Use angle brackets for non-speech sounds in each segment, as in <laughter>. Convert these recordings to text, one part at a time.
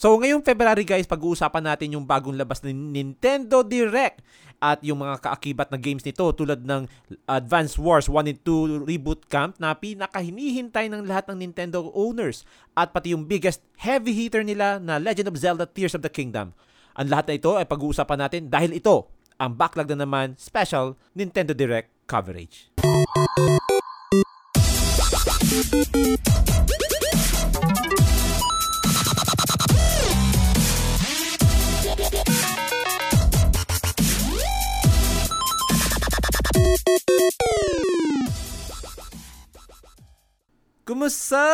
So ngayong February guys, pag-uusapan natin yung bagong labas ng Nintendo Direct at yung mga kaakibat na games nito tulad ng Advance Wars 1 and 2 Reboot Camp na pinakahinihintay ng lahat ng Nintendo owners at pati yung biggest heavy hitter nila na Legend of Zelda Tears of the Kingdom. Ang lahat na ito ay pag-uusapan natin dahil ito ang backlog na naman special Nintendo Direct coverage. Kumusta?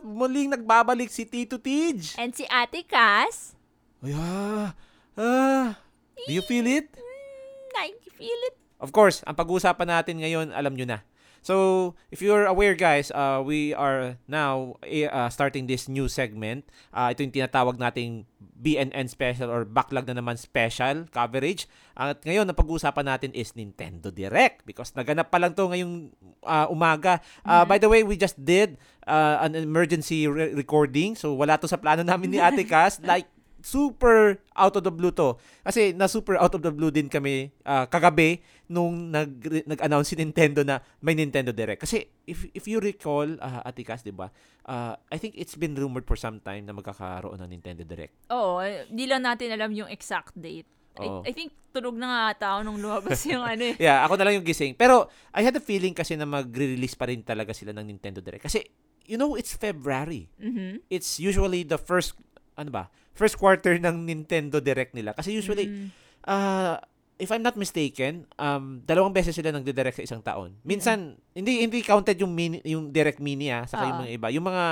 Muling nagbabalik si Tito Tej. And si Ate Cass, Ay, ah, ah, do you feel it? mm, I feel it. Of course, ang pag-uusapan natin ngayon, alam nyo na. So, if you're aware guys, uh, we are now eh, uh, starting this new segment. Uh, ito yung tinatawag nating BNN special or backlog na naman special coverage. At ngayon, ang pag-uusapan natin is Nintendo Direct because naganap pa lang to ngayong uh, umaga. Uh, By the way, we just did uh, an emergency re- recording. So, wala to sa plano namin ni Ate <laughs> Cass. like, super out of the blue to. Kasi na super out of the blue din kami ah, kagabi nung nag nag-announce si Nintendo na may Nintendo Direct. Kasi if if you recall uh, Atikas, 'di ba? ah, I think it's been rumored for some time na magkakaroon ng Nintendo Direct. Oo, di lang natin alam yung exact date. Oo. I, I think tulog na nga tao nung lumabas yung ano eh. <laughs> Yeah, ako na lang yung gising. Pero I had a feeling kasi na mag-release pa rin talaga sila ng Nintendo Direct. Kasi you know, it's February. Mhm. It's usually the first ano ba? First quarter ng Nintendo Direct nila. Kasi usually Mm. uh, if I'm not mistaken, um, dalawang beses sila nagdi-direct sa isang taon. Minsan, hindi hindi counted yung mini, yung direct mini ah, saka yung Oo. mga iba. Yung mga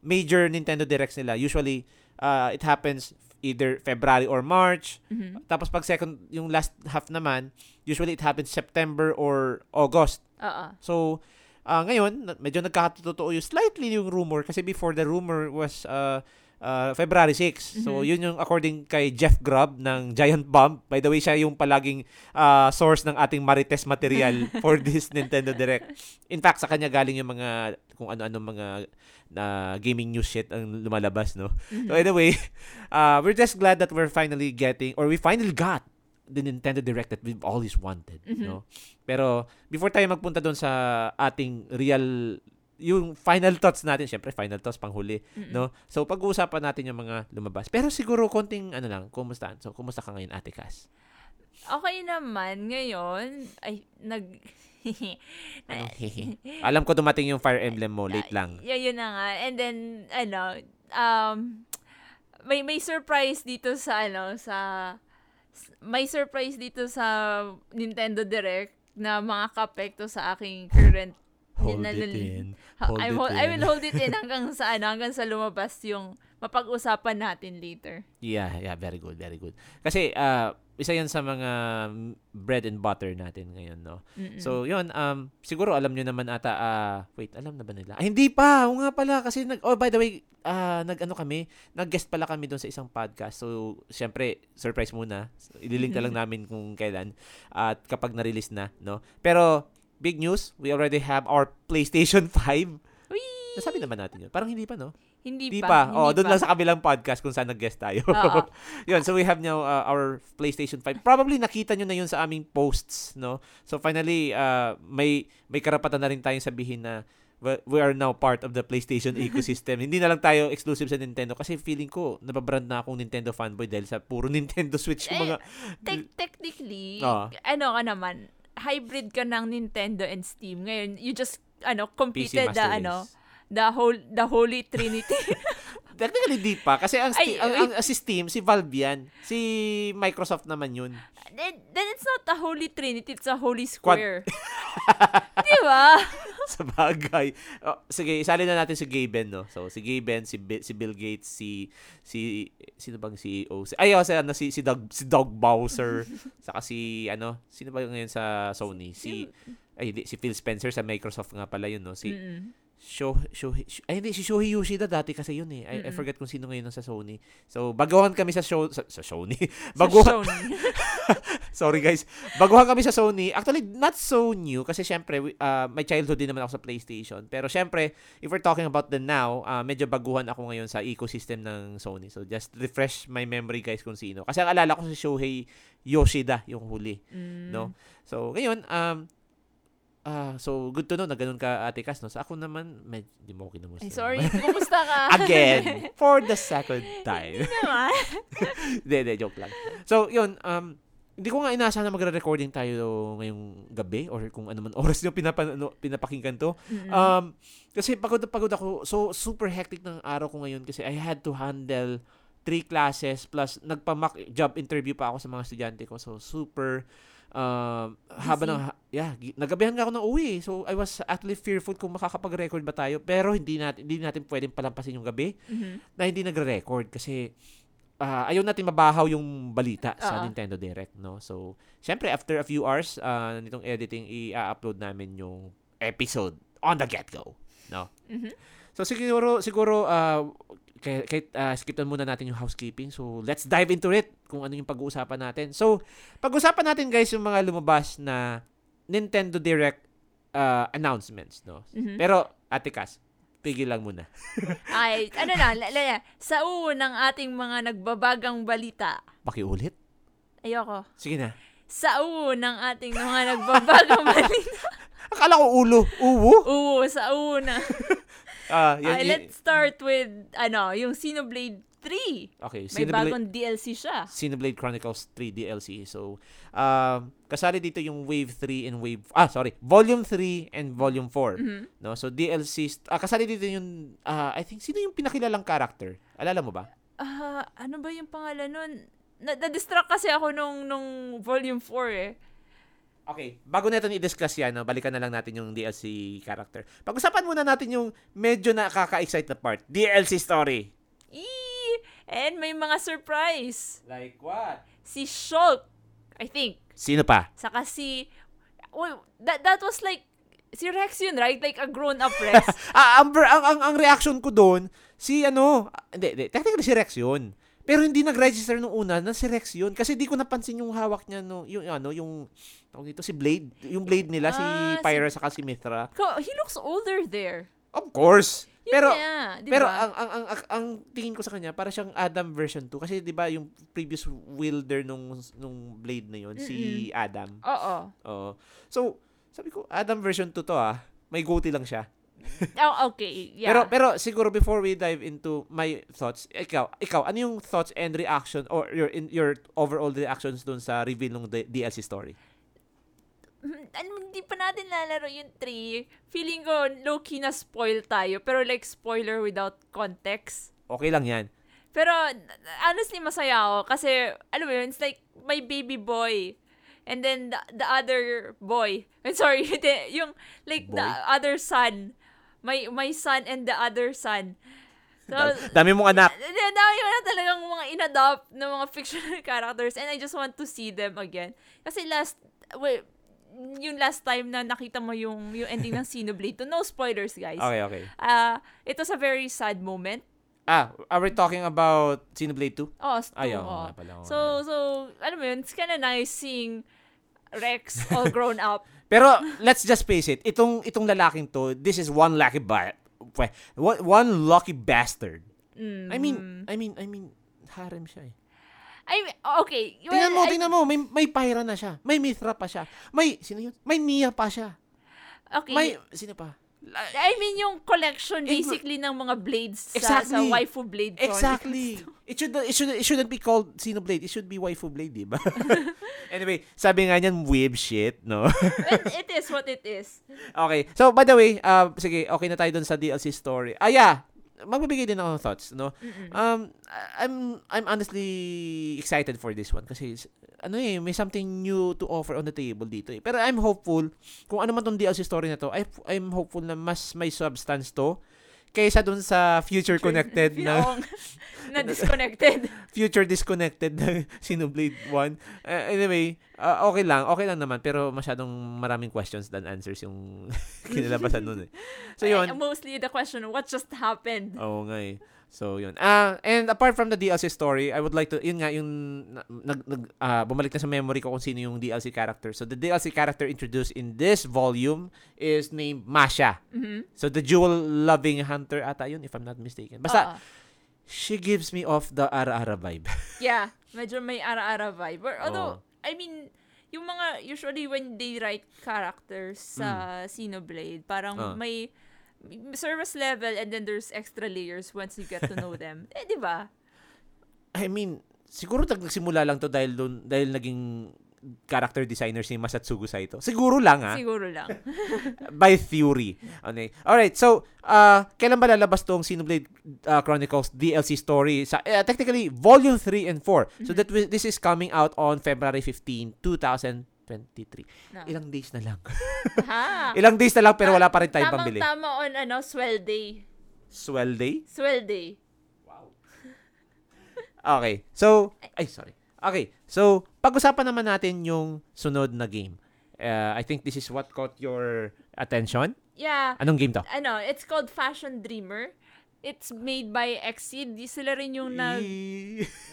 major Nintendo Directs nila, usually uh, it happens either February or March. Mhm. Tapos pag second, yung last half naman, usually it happens September or August. Oo. So, ah, ngayon, medyo nagkakatotoo yung slightly yung rumor kasi before the rumor was uh, uh, February 6. So, Mhm. yun yung according kay Jeff Grubb ng Giant Bomb. By the way, siya yung palaging ah, source ng ating Marites material <laughs> for this Nintendo Direct. In fact, sa kanya galing yung mga kung ano-ano mga na gaming news shit ang lumalabas, no? So Mhm. anyway, uh, we're just glad that we're finally getting or we finally got the Nintendo Direct that we've always wanted, Mhm. no? Pero before tayo magpunta doon sa ating real yung final thoughts natin, syempre final thoughts panghuli, Mm-mm. no? So pag-uusapan natin yung mga lumabas. Pero siguro konting ano lang, kumusta? So kumusta ka ngayon, Ate Cass? Okay naman ngayon. Ay, nag... <laughs> Anong <laughs> hehe? Alam ko dumating yung Fire Emblem mo, late lang. Yeah, yun na nga. And then, ano, um, may may surprise dito sa, ano, sa, may surprise dito sa Nintendo Direct na mga kapekto sa aking current Hold na- it in. Hold I, it hold- I in. will hold it in hanggang sa ano, hanggang sa lumabas yung mapag-usapan natin later. Yeah, yeah, very good, very good. Kasi uh, isa 'yan sa mga bread and butter natin ngayon, no. Mm-mm. So, 'yun um siguro alam niyo naman ata ah, wait, alam na ba nila? Ay, hindi pa. Oo nga pala kasi nag Oh, by the way, ah nag-ano kami, nag-guest pala kami doon sa isang podcast. So, syempre, surprise muna. Ililink na lang namin kung kailan at kapag na-release na, no. Pero big news, we already have our PlayStation <laughs> 5. Whee! Nasabi naman natin 'yun. Parang hindi pa, no? Hindi, Di pa. pa. Oh, hindi doon pa. lang sa kabilang podcast kung saan nag-guest tayo. <laughs> Yun, so we have now uh, our PlayStation 5. Probably nakita nyo na yun sa aming posts, no? So finally, uh, may may karapatan na rin tayong sabihin na we- are now part of the PlayStation <laughs> ecosystem. Hindi na lang tayo exclusive sa Nintendo kasi feeling ko nababrand na akong Nintendo fanboy dahil sa puro Nintendo Switch yung mga Te- technically, Oo. ano ka naman, hybrid ka ng Nintendo and Steam. Ngayon, you just, ano, PC completed the, ano. The whole, the holy trinity. <laughs> Technically di pa kasi ang, Ste- Ay, ang, ay. ang- si Steam, si Valve yan. Si Microsoft naman yun. then, then it's not a holy trinity, it's a holy Quad- square. <laughs> Di ba? <laughs> sa bagay. Oh, sige, isali na natin si Gaben, no? So, si Gaben, si, Bi- si Bill Gates, si, si, sino bang CEO? Si, ay, oh, si, ano, si, si, Doug, si Doug Bowser, saka si, ano, sino ba ngayon sa Sony? Si, ay, hindi, si Phil Spencer sa Microsoft nga pala yun, no? Si, Mm-mm. Sho, Shohei, Sh- ay hindi, si Shohei Yoshida dati kasi yun eh. I, I Mm-mm. forget kung sino ngayon nasa Sony. So, baguhan kami sa show, sa, sa Sony. Sa <laughs> baguhan, Sony. <laughs> sorry guys. Baguhan kami sa Sony. Actually, not so new kasi syempre, uh, may childhood din naman ako sa PlayStation. Pero syempre, if we're talking about the now, uh, medyo baguhan ako ngayon sa ecosystem ng Sony. So, just refresh my memory guys kung sino. Kasi ang alala ko si Shohei Yoshida yung huli. Mm. No? So, ngayon, um, ah so, good to know na ganun ka, Ate Cas, no? So, ako naman, med, di mo ako kinamusta. Ay, sorry. Kumusta ka? <laughs> Again, for the second time. naman. <laughs> Hindi, hindi, joke lang. So, yun, um, hindi ko nga inaasahan na magre-recording tayo ngayong gabi or kung ano man oras nyo pinapa, ano, pinapakinggan to. Mm-mm. Um, kasi pagod na pagod ako. So, super hectic ng araw ko ngayon kasi I had to handle three classes plus nagpa-mock job interview pa ako sa mga estudyante ko. So, super um, haba ng, yeah, nagabihan nga ako ng uwi. So, I was actually fearful kung makakapag-record ba tayo. Pero hindi natin, hindi natin pwedeng palampasin yung gabi Mhm. na hindi nagre-record kasi ah, ayaw natin mabahaw yung balita sa Oo. Nintendo Direct, no? So, syempre, after a few hours uh, nitong editing, i-upload namin yung episode on the get-go, no? Mhm. So, siguro, siguro, uh, kay, kay, ah, skipan muna natin yung housekeeping. So, let's dive into it kung ano yung pag-uusapan natin. So, pag-usapan natin, guys, yung mga lumabas na Nintendo Direct ah, announcements, no? Mhm. Pero, Ate Cas, pigil lang muna. <laughs> Ay, ano na, la, la, sa unang ating mga nagbabagang balita. Pakiulit? Ayoko. Sige na. Sa unang ating mga nagbabagang <laughs> balita. Akala ko ulo. Uwo? Oo, sa una. <laughs> Ah, yan, Ay, y- let's start with, ano, yung Xenoblade 3. Okay, May Xenoblade, bagong DLC siya. Xenoblade Chronicles 3 DLC. So, um, kasali dito yung Wave 3 and Wave... Ah, sorry. Volume 3 and Volume 4. Mhm. No? So, DLC... Ah, kasali dito yung... ah, I think, sino yung pinakilalang character? Alala mo ba? Ah, ano ba yung pangalan nun? Na- Na-distract kasi ako nung, nung volume 4 eh. Okay, bago natin i-discuss yan, no, balikan na lang natin yung DLC character. Pag-usapan muna natin yung medyo nakaka-excite na part. DLC story. Eee! And may mga surprise. Like what? Si Shulk, I think. Sino pa? Saka si... Well, that, that was like... Si Rex yun, right? Like a grown-up Rex. <laughs> ah, ang, ang, ang, ang reaction ko doon, si ano, ah, hindi, hindi, technically si Rex yun. Pero hindi nag-register nung una na si Rex yun. Kasi di ko napansin yung hawak niya, no, yung ano, yung, tawag dito, si Blade. Yung Blade nila, si Ah, si- Pyra saka si Mithra. He looks older there. Of course. Yun Pero, nga, di pero ang, ang, ang, ang, ang tingin ko sa kanya, para siyang Adam version 2. Kasi di ba yung previous wielder nung, nung Blade na yun, si Adam. Oo. Oo. So, sabi ko, Adam version 2 to ah. May goatee lang siya. <laughs> Oh, okay. Yeah. Pero pero siguro before we dive into my thoughts, ikaw, ikaw ano yung thoughts and reaction or your in your overall reactions dun sa reveal ng D- DLC story? Mm, ano, hindi pa natin lalaro yung 3. Feeling ko, low-key na spoil tayo. Pero like, spoiler without context. Okay lang 'yan. Pero, honestly, masaya ako. Kasi, alam mo yun, it's like, my baby boy. And then, the, the other boy. I'm <laughs> sorry, <laughs> yung, like, the Boy? other son. My, my son and the other son. So, Da- Dami mong anak. Dami ko na talagang mga inadopt na mga fictional <laughs> characters and I just want to see them again. Kasi last, well, yung last time na nakita mo yung, yung ending ng <laughs> Xenoblade 2, no spoilers guys. Okay, okay. Uh, it was a very sad moment. Ah, are we talking about Xenoblade 2? Oh, stu- Ayaw oh. pala. So, so, alam mo yun, it's kinda nice seeing Rex all grown up. <laughs> Pero let's just face it, itong itong lalaking to, this is one lucky ba one, one lucky bastard. Mm. I mean, I mean, I mean, harem siya eh. I mean, okay. Well, Tingnan mo, I- tingnan mo, may may Pyra na siya. May Mithra pa siya. May sino yun? May Mia pa siya. Okay. May sino pa? I mean, yung collection basically ng mga blades sa, Exactly. sa waifu blade. Exactly. <laughs> It should it should it shouldn't be called Xenoblade. It should be waifu blade, di ba? <laughs> <laughs> anyway, sabi nga niyan weeb shit, no? it, it is what it is. okay. So, by the way, uh, sige, okay na tayo dun sa DLC story. Ah, yeah. Magbibigay din ako ng thoughts, no? Mm-mm. Um, I'm I'm honestly excited for this one kasi ano eh, may something new to offer on the table dito eh. Pero I'm hopeful kung ano man tong DLC story na to, I, I'm hopeful na mas may substance to kaysa dun sa future connected na <laughs> na disconnected. <laughs> future disconnected na Xenoblade 1. Uh, anyway, uh, okay lang. Okay lang naman. Pero masyadong maraming questions than answers yung <laughs> kinalabasan nun eh. So yun. Eh, mostly the question, what just happened? Oo nga eh. So, yun. Ah, and apart from the DLC story, I would like to, yun nga, yung nag, nag, uh, bumalik na sa memory ko kung sino yung DLC character. So, the DLC character introduced in this volume is named Masha. Mhm. So, the jewel-loving hunter ata yun, if I'm not mistaken. Basta, Oo. she gives me off the ara-ara vibe. <laughs> Yeah, medyo may ara-ara vibe. Or, although, I mean, yung mga, usually when they write characters sa Xenoblade, parang Ah. may service level and then there's extra layers once you get to know them. <laughs> Eh, di ba? I mean, siguro nagsimula lang to dahil dun, dahil naging character designer si Masatsugu Saito. Siguro lang ah. Siguro lang. <laughs> by theory. Okay. Alright, so, uh, kailan ba lalabas tong Xenoblade uh, Chronicles DLC story? Sa, uh, technically, Volume 3 and 4. So, that wi- this is coming out on February 15, 2023. No. Ilang days na lang. ha? <laughs> Ilang days na lang pero wala pa rin tayong Tamang pambili. tama on, ano, swell day. Swell day? Swell day. <laughs> Okay. So, ay, sorry. Okay. So, pag-usapan naman natin yung sunod na game. Uh, I think this is what caught your attention. Yeah. Anong game to? Ano, it's called Fashion Dreamer. It's made by Exceed. Di sila rin yung nag...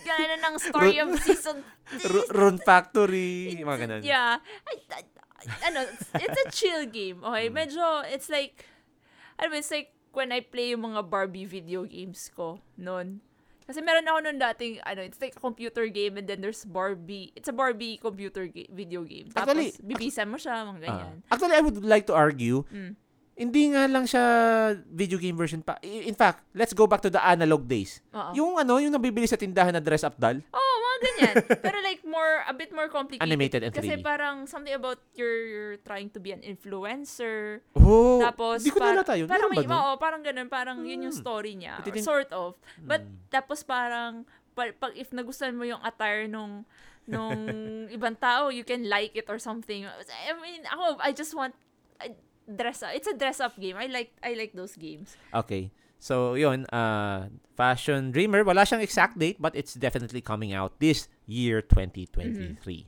Gana ng story of <laughs> season... <laughs> Rune Factory. Mga ganun. Yeah. I, I, ano, it's, it's a chill game. Okay? Mm. Medyo, it's like... Ano it's like when I play yung mga Barbie video games ko noon. Kasi meron ako noon dating, ano, it's like a computer game and then there's Barbie. It's a Barbie computer ga- video game. Tapos, Actually, bibisan mo siya, mga ganyan. Ah. actually, I would like to argue, Mm. Hindi nga lang siya video game version pa. In fact, let's go back to the analog days. Oo. Yung ano, yung nabibili sa tindahan na dress up doll. Oo, mga ganyan. <laughs> Pero like more, a bit more complicated. Animated and Kasi 3D. parang something about you're, you're trying to be an influencer. Oh, Tapos, di ko par- nalata yun. Parang may, oo, parang ganun. Parang yun yung Hmm. story niya. Din- Sort of. But, Hmm. tapos parang, pa- pag if nagustuhan mo yung attire nung, nung <laughs> ibang tao, you can like it or something. I mean, ako, I just want, I, dress up. It's a dress up game. I like, I like those games. Okay. So, yun, uh, Fashion Dreamer, wala siyang exact date, but it's definitely coming out this year, 2023.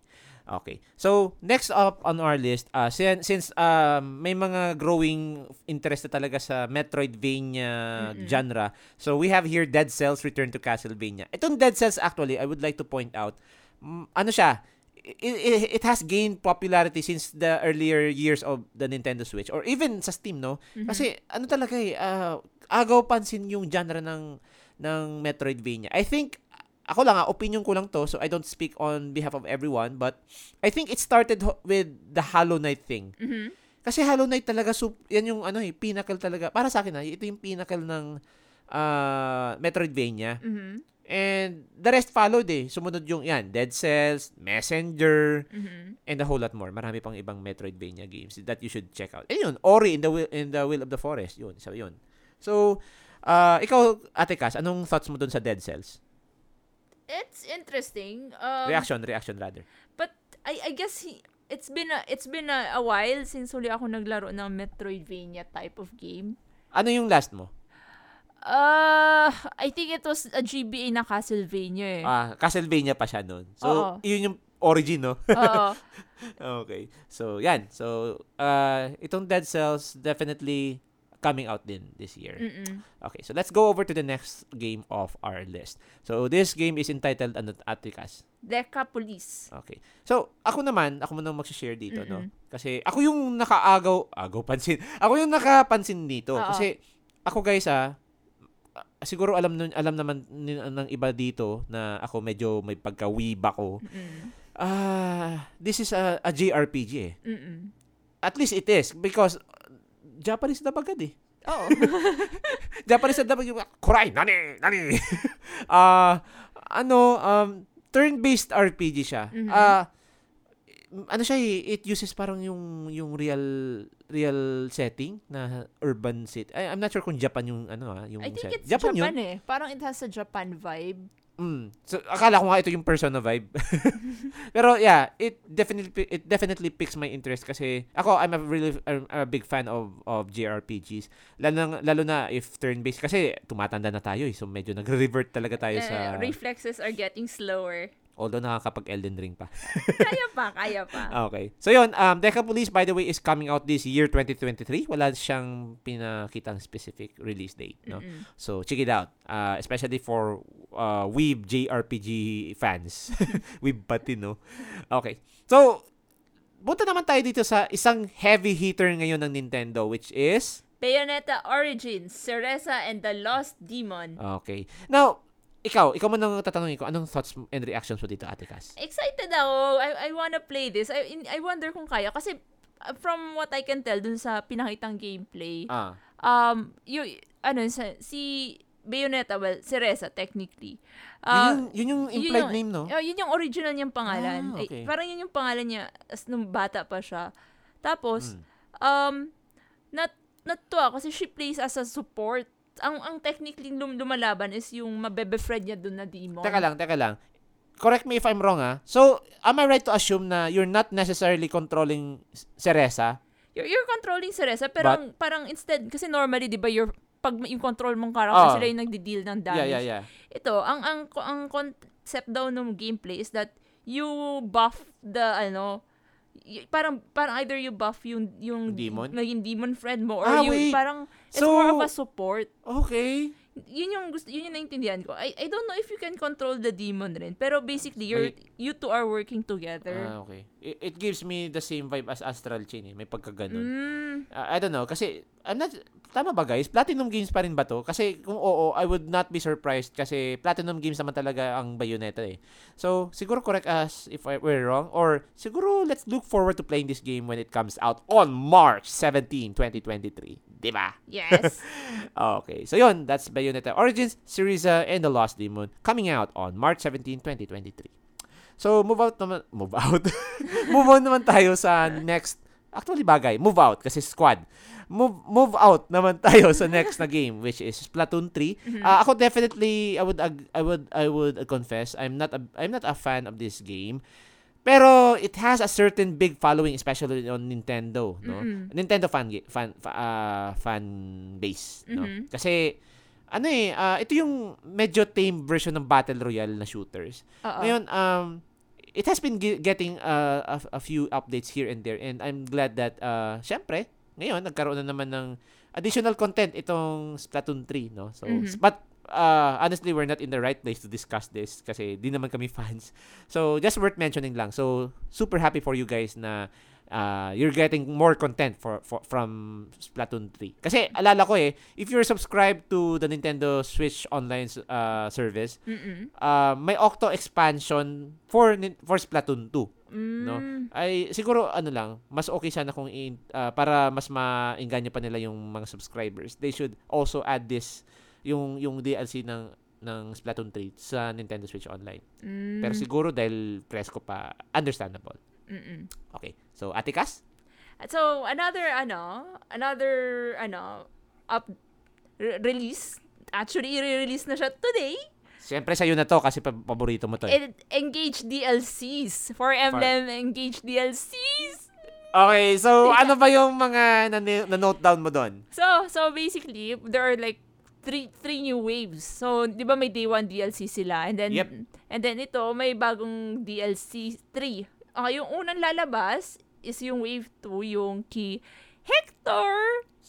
Okay. So, next up on our list, uh, since, since um, may mga growing interest na talaga sa Metroidvania Mm-mm. genre, so we have here Dead Cells Return to Castlevania. Itong Dead Cells, actually, I would like to point out, mm, ano siya, it, it, it has gained popularity since the earlier years of the Nintendo Switch or even sa Steam, no? Kasi ano talaga eh, ah, agaw pansin yung genre ng ng Metroidvania. I think ako lang ah, opinion ko lang to, so I don't speak on behalf of everyone, but I think it started with the Hollow Knight thing. Mhm. Kasi Hollow Knight talaga, sup, yan yung ano eh, pinnacle talaga. Para sa akin ah, ito yung pinnacle ng ah, Metroidvania. Mhm. And the rest followed eh. Sumunod yung yan, Dead Cells, Messenger, Mhm. and a whole lot more. Marami pang ibang Metroidvania games that you should check out. And yun, Ori in the Will, in the Will of the Forest. Yun, so yun. So, uh, ikaw, Ate Cass, anong thoughts mo dun sa Dead Cells? It's interesting. Um, reaction, reaction rather. But I I guess he, it's been a it's been a, a while since huli ako naglaro ng Metroidvania type of game. Ano yung last mo? Uh, I think it was a GBA na Castlevania eh. Ah, Castlevania pa siya nun. So, Oo. yun yung origin, no? Oo. <laughs> okay. So, yan. So, uh, itong Dead Cells definitely coming out din this year. Mm-mm. Okay, so let's go over to the next game of our list. So, this game is entitled ano, Atikas. Deca Police. Okay. So, ako naman, ako muna mag-share dito, no? Mm-mm. Kasi ako yung nakaagaw, agaw pansin. <laughs> Ako yung nakapansin dito. Oo. Kasi ako guys ah, siguro alam nun, alam naman ng iba dito na ako medyo may pagka-weeb ako. Ah, this is a, a JRPG eh. Mm-mm. At least it is because uh, <laughs> Japanese na bagad eh. Oo. Japanese na bagad. Kurai, nani, nani. <laughs> Ah, ano, um, turn-based RPG siya. Mhm. Ah, ano siya eh, it uses parang yung yung real real setting na urban city. I, I'm not sure kung Japan yung ano ah, yung I think set. it's Japan, Japan, yun. eh. Parang it has a Japan vibe. Mm. So akala ko nga ito yung Persona vibe. <laughs> Pero yeah, it definitely it definitely piques my interest kasi ako I'm a really I'm a big fan of of JRPGs. Lalo na, lalo na if turn-based kasi tumatanda na tayo eh. So medyo nagre-revert talaga tayo sa Uh, reflexes are getting slower. Although nakakapag Elden Ring pa. <laughs> Kaya pa, kaya pa. Okay. So yun, um, Deca Police by the way is coming out this year 2023. Wala siyang pinakitang specific release date, no? Mm-mm. So check it out. Uh, especially for uh, Weeb JRPG fans. <laughs> Weeb pati, no? Okay. So, punta naman tayo dito sa isang heavy hitter ngayon ng Nintendo which is Bayonetta Origins, Cereza and the Lost Demon. Okay. Now, ikaw, ikaw man ang tatanungin ko, anong thoughts and reactions mo dito, Ate Cass? Excited ako. I, I wanna play this. I, in- I wonder kung kaya. Kasi uh, from what I can tell dun sa pinakitang gameplay, Ah. um, yung, ano, sa, si Bayonetta, well, Cereza, technically. Uh, yun, yung, yun yung yun implied yung- name, no? Oh, yun yung original niyang pangalan. Ah, Eh, okay. parang yun yung pangalan niya as nung bata pa siya. Tapos, Mm. um, nat natuwa kasi she plays as a support. Ang ang technically lum- lumalaban is yung mabebe-friend niya dun na demon. Teka lang, teka lang. Correct me if I'm wrong, ah. So, am I right to assume na you're not necessarily controlling Cereza? You're, you're controlling Cereza, pero But- ang- parang instead, kasi normally, di ba, you're, pag yung control mong character, Oh. sila yung nagdi-deal ng damage. Yeah, yeah, yeah. Ito, ang, ang, ang concept daw ng gameplay is that you buff the, ano, y- parang parang either you buff yung yung Demon? naging demon friend mo or Ah, you wait. parang it's So- more of a support Okay. yun yung gusto yun yung naintindihan ko I I don't know if you can control the demon rin pero basically you're you two are working together Ah, okay. It, it gives me the same vibe as Astral Chain, eh. May pagkaganon. mm, Uh, I don't know, kasi, I'm not, tama ba guys? Platinum Games pa rin ba to? Kasi kung oo, I would not be surprised kasi Platinum Games naman talaga ang Bayonetta eh. So, siguro correct us if I were wrong or siguro let's look forward to playing this game when it comes out on March 17, 2023. Di ba? yes <laughs> Okay. So yun, that's Bayonetta Origins, Syriza, and The Lost Demon coming out on March 17, 2023. So, move out naman, move out. <laughs> move on naman tayo sa <laughs> next, actually bagay, move out kasi squad. Move move out naman tayo sa next na game which is Splatoon 3. Ah, ako definitely I would I would I would confess I'm not a I'm not a fan of this game. Pero it has a certain big following especially on Nintendo, no? Mm-mm. Nintendo fan fan fa- ah, fan base, no? Mhm. Kasi ano eh, ah, ito yung medyo tame version ng Battle Royale na shooters. Oo. Ngayon, um, it has been ge- getting uh, a, a few updates here and there and I'm glad that, uh, syempre, ngayon, nagkaroon na naman ng additional content itong Splatoon 3, no? So, Mhm. but, uh, honestly, we're not in the right place to discuss this kasi di naman kami <laughs> fans. So, just worth mentioning lang. So, super happy for you guys na uh, you're getting more content for, for from Splatoon 3. Kasi alala ko eh, if you're subscribed to the Nintendo Switch online uh, service, Mm-mm. uh, may Octo expansion for for Splatoon 2 no Mm. ay siguro ano lang mas okay sana kung i- uh, para mas maingganyo pa nila yung mga subscribers they should also add this yung yung DLC ng ng Splatoon 3 sa Nintendo Switch Online Mm. pero siguro dahil presko pa understandable Mm-mm. okay so Ate Cas So, another, ano, another, ano, up, re- release. Actually, i-release na siya today. Siyempre sa'yo na to kasi pa- paborito mo to eh. Engage DLCs. For Emblem Engage DLCs. Okay, so ano ba yung mga na- na-note down mo doon? So, so basically, there are like three three new waves. So, 'di ba may day 1 DLC sila and then Yep. and then ito may bagong DLC 3. Okay, yung unang lalabas is yung wave 2, yung key Hector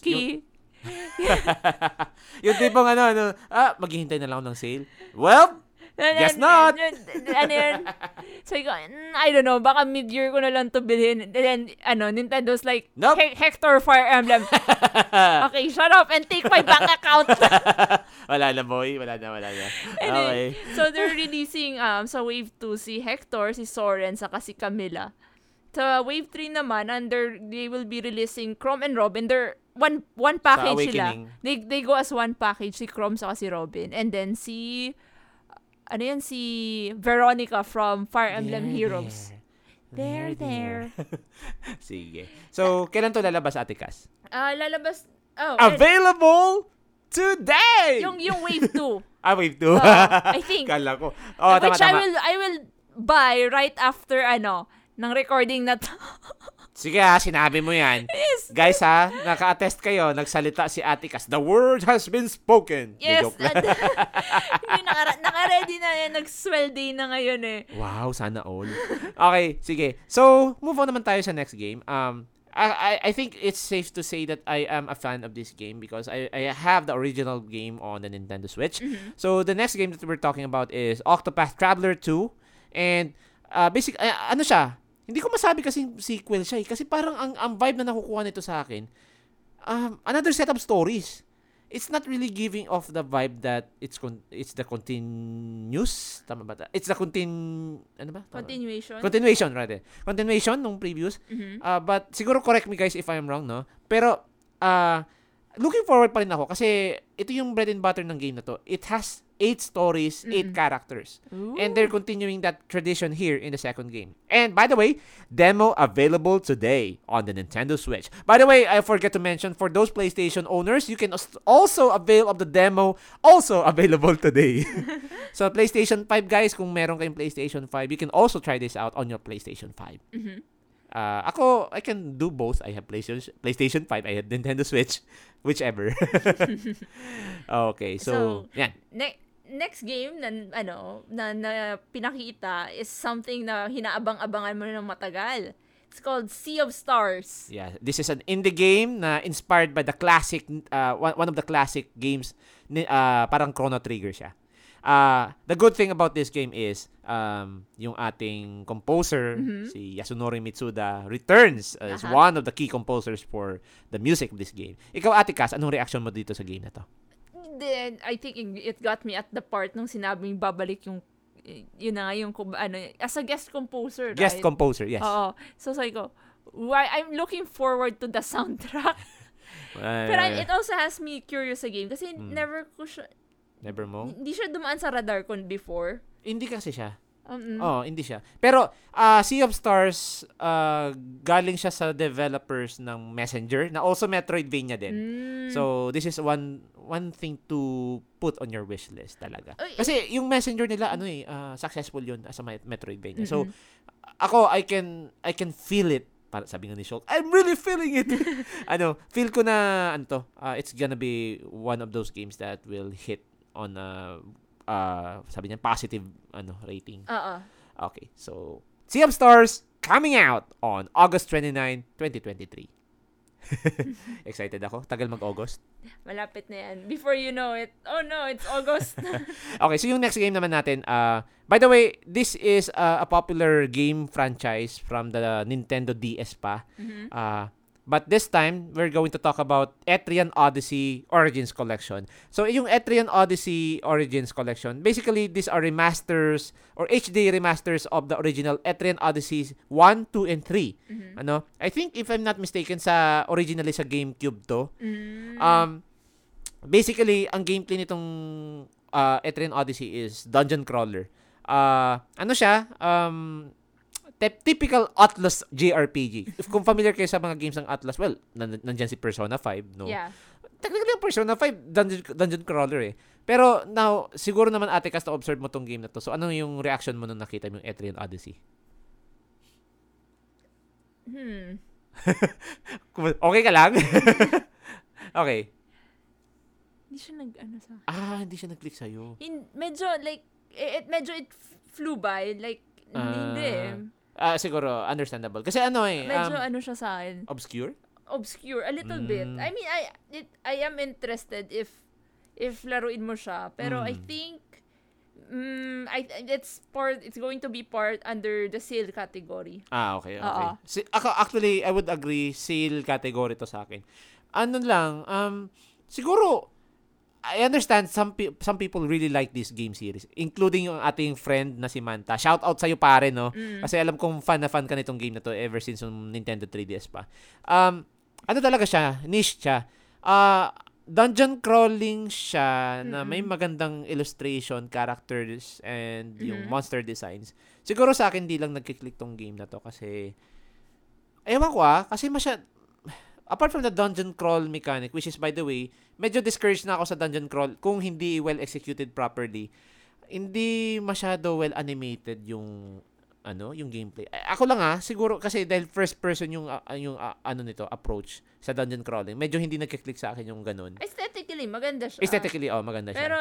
key. <laughs> <laughs> yung tipong ano, ano, ah, maghihintay na lang ako ng sale. Well, Guess not. Ano yun? <laughs> So, I, go, "Mm, I don't know, baka mid-year ko na lang to bilhin. And then, ano, Nintendo's like, Nope. "He- Hector Fire Emblem. <laughs> okay, shut up and take my bank account. <laughs> wala na boy, wala na, wala na. Anyway, Okay. so they're releasing um sa Wave 2 si Hector, si Soren, saka si Camila. Sa Wave 3 naman, under they will be releasing Chrome and Robin. They're one one package sila. They they go as one package si Chrome saka si Robin. And then si ano yan si Veronica from Fire Emblem There, Heroes. there. There, <laughs> Sige. So, kailan to lalabas, Ate Cas? Ah, lalabas Oh, and- Available today! Yung, yung Wave 2. <laughs> ah, wave 2. Oo, I <laughs> think. Kala ko. Oh, tama, Which I tama. will, I will buy right after, ano, ng recording na to. Sige ha, sinabi mo yan. yes. Guys ha, naka-attest kayo, nagsalita si Ate Kas. The word has been spoken. Yes. at- Hindi, <laughs> naka, naka-ready na yan. Nag-swell day na ngayon eh. Wow, sana all. Okay, sige. So, move on naman tayo sa next game. Um, I, I I think it's safe to say that I am a fan of this game because I, I have the original game on the Nintendo Switch. Mm-hmm. So, the next game that we're talking about is Octopath Traveler 2. And, uh, basic, uh, ano siya? Hindi ko masabi kasi sequel siya eh. Kasi parang ang, ang vibe na nakukuha nito sa akin, um, another set of stories. It's not really giving off the vibe that it's con- it's the continuous tama ba? It's the contin ano ba? Tama. Continuation. Continuation rather. Continuation nung previous. Mhm. Uh, but siguro correct me guys if I'm wrong, no? Pero uh, looking forward pa rin ako kasi ito yung bread and butter ng game na to. It has eight stories, eight Mm-mm. characters. Ooh. And they're continuing that tradition here in the second game. And by the way, demo available today on the Nintendo Switch. By the way, I forget to mention for those PlayStation owners, you can also avail of the demo also <laughs> available today. <laughs> so PlayStation 5 guys, kung meron kayong PlayStation 5, you can also try this out on your PlayStation 5. Mhm. Uh, ako, I can do both. I have PlayStation PlayStation 5, I have Nintendo Switch, <laughs> whichever. okay, so, So, yan. Ne- next game na ano na, na pinakita is something na hinaabang-abangan mo na ng matagal. It's called Sea of Stars. Yeah, this is an indie game na inspired by the classic uh, one, one of the classic games ni uh, parang Chrono Trigger siya. Uh, the good thing about this game is um, yung ating composer Mhm. si Yasunori Mitsuda returns as Aha. one of the key composers for the music of this game. Ikaw Ate Cass, anong reaction mo dito sa game na to? Then, I think it got me at the part nung sinabing babalik yung yun na nga yung ano as a guest composer Guest right? composer, yes. Oo. So sabi ko, why I'm looking forward to the <laughs> soundtrack. Uh, Pero it also has me curious sa game kasi Hmm. never ko siya, never mo? hindi siya dumaan sa radar ko before. Hindi kasi siya. Um, Oh, hindi siya. Pero uh, Sea of Stars uh, galing siya sa developers ng Messenger na also Metroidvania din. mm, So this is one one thing to put on your wish list talaga. Kasi yung Messenger nila ano eh uh, successful yun as a Met- Metroidvania. So mm-mm. ako I can I can feel it. Para sabi nga ni Shulk, I'm really feeling it. <laughs> ano, feel ko na ano to, uh, it's gonna be one of those games that will hit on a uh, sabi niya positive ano rating. Oo. Okay, so Sea of Stars coming out on August 29, 2023. <laughs> Excited ako. Tagal mag-August. Malapit na yan. Before you know it, oh no, it's August. <laughs> Okay, so yung next game naman natin, uh, by the way, this is uh, a popular game franchise from the Nintendo DS pa. Mhm. Uh, but this time, we're going to talk about Etrian Odyssey Origins Collection. So, yung Etrian Odyssey Origins Collection, basically, these are remasters or HD remasters of the original Etrian Odyssey 1, 2, and 3. Mhm. Ano? I think, if I'm not mistaken, sa originally sa GameCube to. Mm. Um, basically, ang gameplay nitong uh, Etrian Odyssey is dungeon crawler. Uh, ano siya? Um, typical Atlas JRPG. If kung familiar kayo sa mga games ng Atlas, well, nan- nandyan si Persona 5, no? Yeah. Technically, ang Persona 5, dungeon, dungeon crawler eh. Pero now, siguro naman ate kas na-observe mo tong game na to. So, ano yung reaction mo nung nakita mo yung Etrian Odyssey? Hmm. <laughs> Okay ka lang? <laughs> okay. Hindi siya nag, ano sa Ah, hindi siya nag-click sa'yo. In, medyo, like, it, it- medyo it flew by. Like, hindi eh. Ah, siguro, understandable. Kasi ano eh, Medyo um, ano siya sa akin. obscure? Obscure. A little bit. Mm. I mean, I, it, I am interested if, if laruin mo siya. Pero I Mm. think, mm, I, it's part, it's going to be part under the sale category. Ah, okay, okay. Si, ako, actually, I would agree, sale category to sa akin. Ano lang, um, siguro, I understand some pe- some people really like this game series, including yung ating friend na si Manta. Shout out sa iyo pare, no? Mm. Kasi alam kong fan na fan ka nitong game na to ever since yung Nintendo 3DS pa. Um, ano talaga siya? Niche siya. Ah, dungeon crawling siya na may magandang illustration, characters, and yung Mhm. monster designs. Siguro sa akin di lang nagkiklik tong game na to kasi ewan ko ah, kasi masya apart from the dungeon crawl mechanic, which is by the way, medyo discouraged na ako sa dungeon crawl kung hindi well executed properly. Hindi masyado well animated yung ano, yung gameplay. Ako lang ah, siguro kasi dahil first person yung ah, yung ah, ano nito, approach sa dungeon crawling. Medyo hindi nagki-click sa akin yung ganun. Aesthetically, maganda siya. Aesthetically, oh, maganda siya. Pero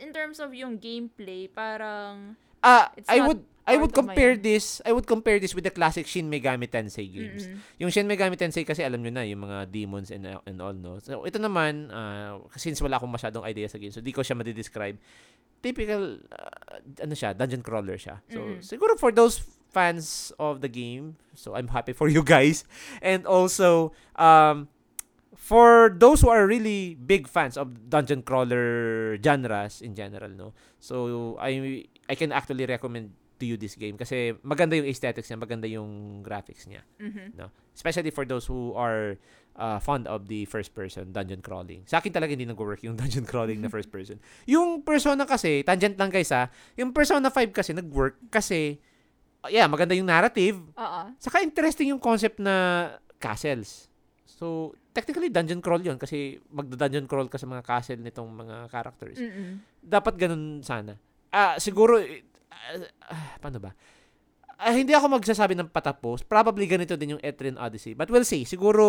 in terms of yung gameplay, parang Ah, It's I not would I would compare this I would compare this with the classic Shin Megami Tensei games. Mm-mm. Yung Shin Megami Tensei kasi alam nyo na yung mga demons and uh, and all no. So ito naman uh, since wala akong masyadong idea sa game so di ko siya ma-describe. Typical uh, ano siya, dungeon crawler siya. So Mm-mm. siguro for those fans of the game, so I'm happy for you guys. And also um for those who are really big fans of dungeon crawler genres in general, no. So I I can actually recommend to you this game kasi maganda yung aesthetics niya, maganda yung graphics niya, mhm. no. Especially for those who are uh, fond of the first person dungeon crawling. Sa akin talaga hindi nag-work yung <laughs> dungeon crawling na <laughs> first person. Yung Persona kasi, tangent lang guys ha, yung Persona 5 kasi nag-work kasi uh, yeah, maganda yung narrative, Oo. Saka interesting yung concept na castles. So, technically dungeon crawl 'yon kasi magda-dungeon crawl ka sa mga castle nitong mga characters. Mm-mm. Dapat ganun sana. Ah, siguro ah, ah, paano ba? Ah, hindi ako magsasabi ng patapos. Probably ganito din yung Etrian Odyssey. But we'll see. Siguro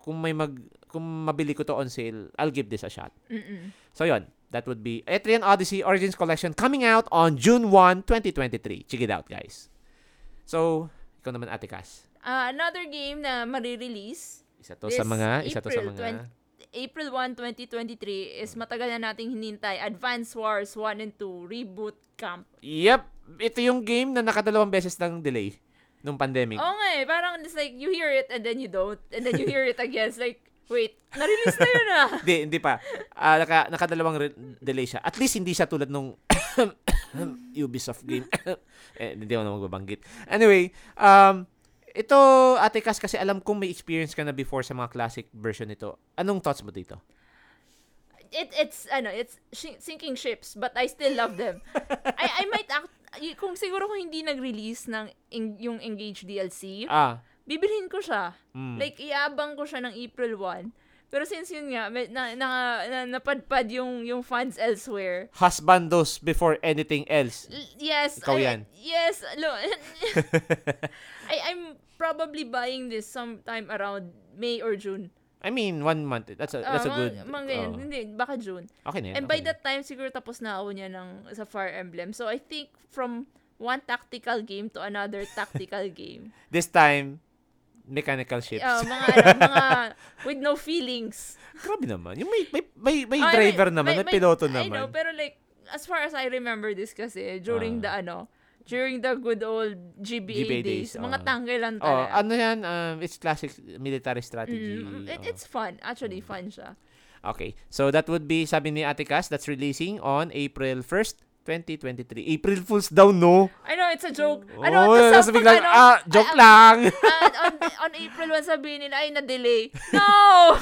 kung may mag kung mabili ko to on sale, I'll give this a shot. Mm-mm. So, yon. That would be Etrian Odyssey Origins Collection coming out on June 1, 2023. Check it out, guys. So, ikaw naman, Ate Cass. Ah, another game na marirelease Isa to sa mga, isa to sa mga. 20 April 1, 2023 is matagal na nating hinintay. Advance Wars 1 and 2 Reboot Camp. Yep, ito yung game na nakadalawang beses ng delay nung pandemic. Oo nga eh, parang it's like you hear it and then you don't. And then you hear it again. It's like, wait, na-release na yun ah. <laughs> Hindi, hindi pa. Ah, naka, nakadalawang re- delay siya. At least hindi siya tulad nung <coughs> Ubisoft game. <coughs> eh, hindi ako na magbabanggit. Anyway, um, ito, Ate Cass, kasi alam kong may experience ka na before sa mga classic version nito. Anong thoughts mo dito? It, it's, ano, it's shi- sinking ships, but I still love them. <laughs> I, I might act, kung siguro kung hindi nag-release ng en- yung Engage DLC, Ah, bibilhin ko siya. mm. Like, iabang ko siya ng April 1. Pero since yun nga, may, na, na, na, napadpad yung, yung funds elsewhere. husbandos before anything else. L- yes. Ikaw I- yan. Yes. Lo, <laughs> <laughs> I, I'm probably buying this sometime around May or June. I mean, one month. That's a, that's a Ah, good... Mga, ganyan. oh. Hindi, baka June. okay na yan. And by okay na. that time, siguro tapos na ako niya ng, sa Fire Emblem. So, I think from one tactical game to another <laughs> tactical game. This time, mechanical ships. Uh, mga, <laughs> ano, mga with no feelings. Grabe naman. Yung may, may, may, may Ah, driver naman, may, may- piloto I naman. know, pero like, as far as I remember this kasi, during Ah. the ano, during the good old GBA, GBA days, days, mga ah. tangke lang oh, talaga. ano yan? Um, it's classic military strategy. Mm, it, Oh. it's fun. Actually, fun siya. Okay. So, that would be, sabi ni Ate Cass, that's releasing on April 1st, 2023. April Fools daw, no? I know, it's a joke. Oh, ano, tas tapos sa biglang, ano, ah, joke ah, lang. ah, on, on April 1 sabihin nila, ay, na-delay. <laughs> No!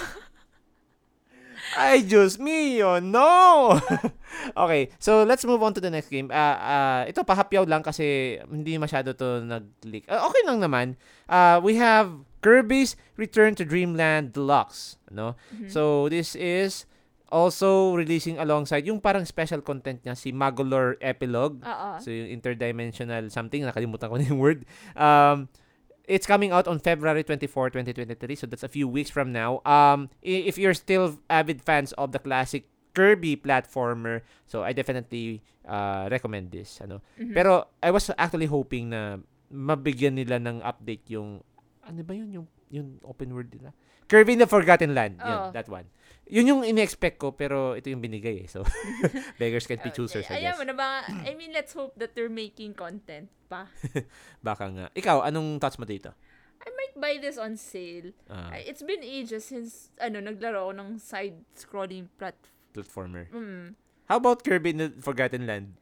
Ay, Diyos mio, no! <laughs> okay, so let's move on to the next game. Ah, ah, ito, pahapyaw lang kasi hindi masyado to nag-click. Ah, okay lang naman. Ah, we have Kirby's Return to Dreamland Deluxe. No? Mhm. So, this is also releasing alongside yung parang special content niya, si Magolor Epilogue. Oo. So, yung interdimensional something, nakalimutan ko na yung word. Um, it's coming out on February 24, 2023. So, that's a few weeks from now. Um, if you're still avid fans of the classic Kirby platformer, so I definitely uh, recommend this. Ano. Mhm. Pero, I was actually hoping na mabigyan nila ng update yung, ano ba yun, yung, yung open world nila? Kirby in the Forgotten Land. Yun, Oo. that one. Yun yung in-expect ko, pero ito yung binigay eh. So, <laughs> beggars can't be choosers, I Ayan guess. mo na ba? I mean, let's hope that they're making content pa. <laughs> Baka nga. Ikaw, anong thoughts mo dito? I might buy this on sale. I- It's been ages since, ano, naglaro ako ng side-scrolling platform. platformer. Mm. How about Kirby in the Forgotten Land?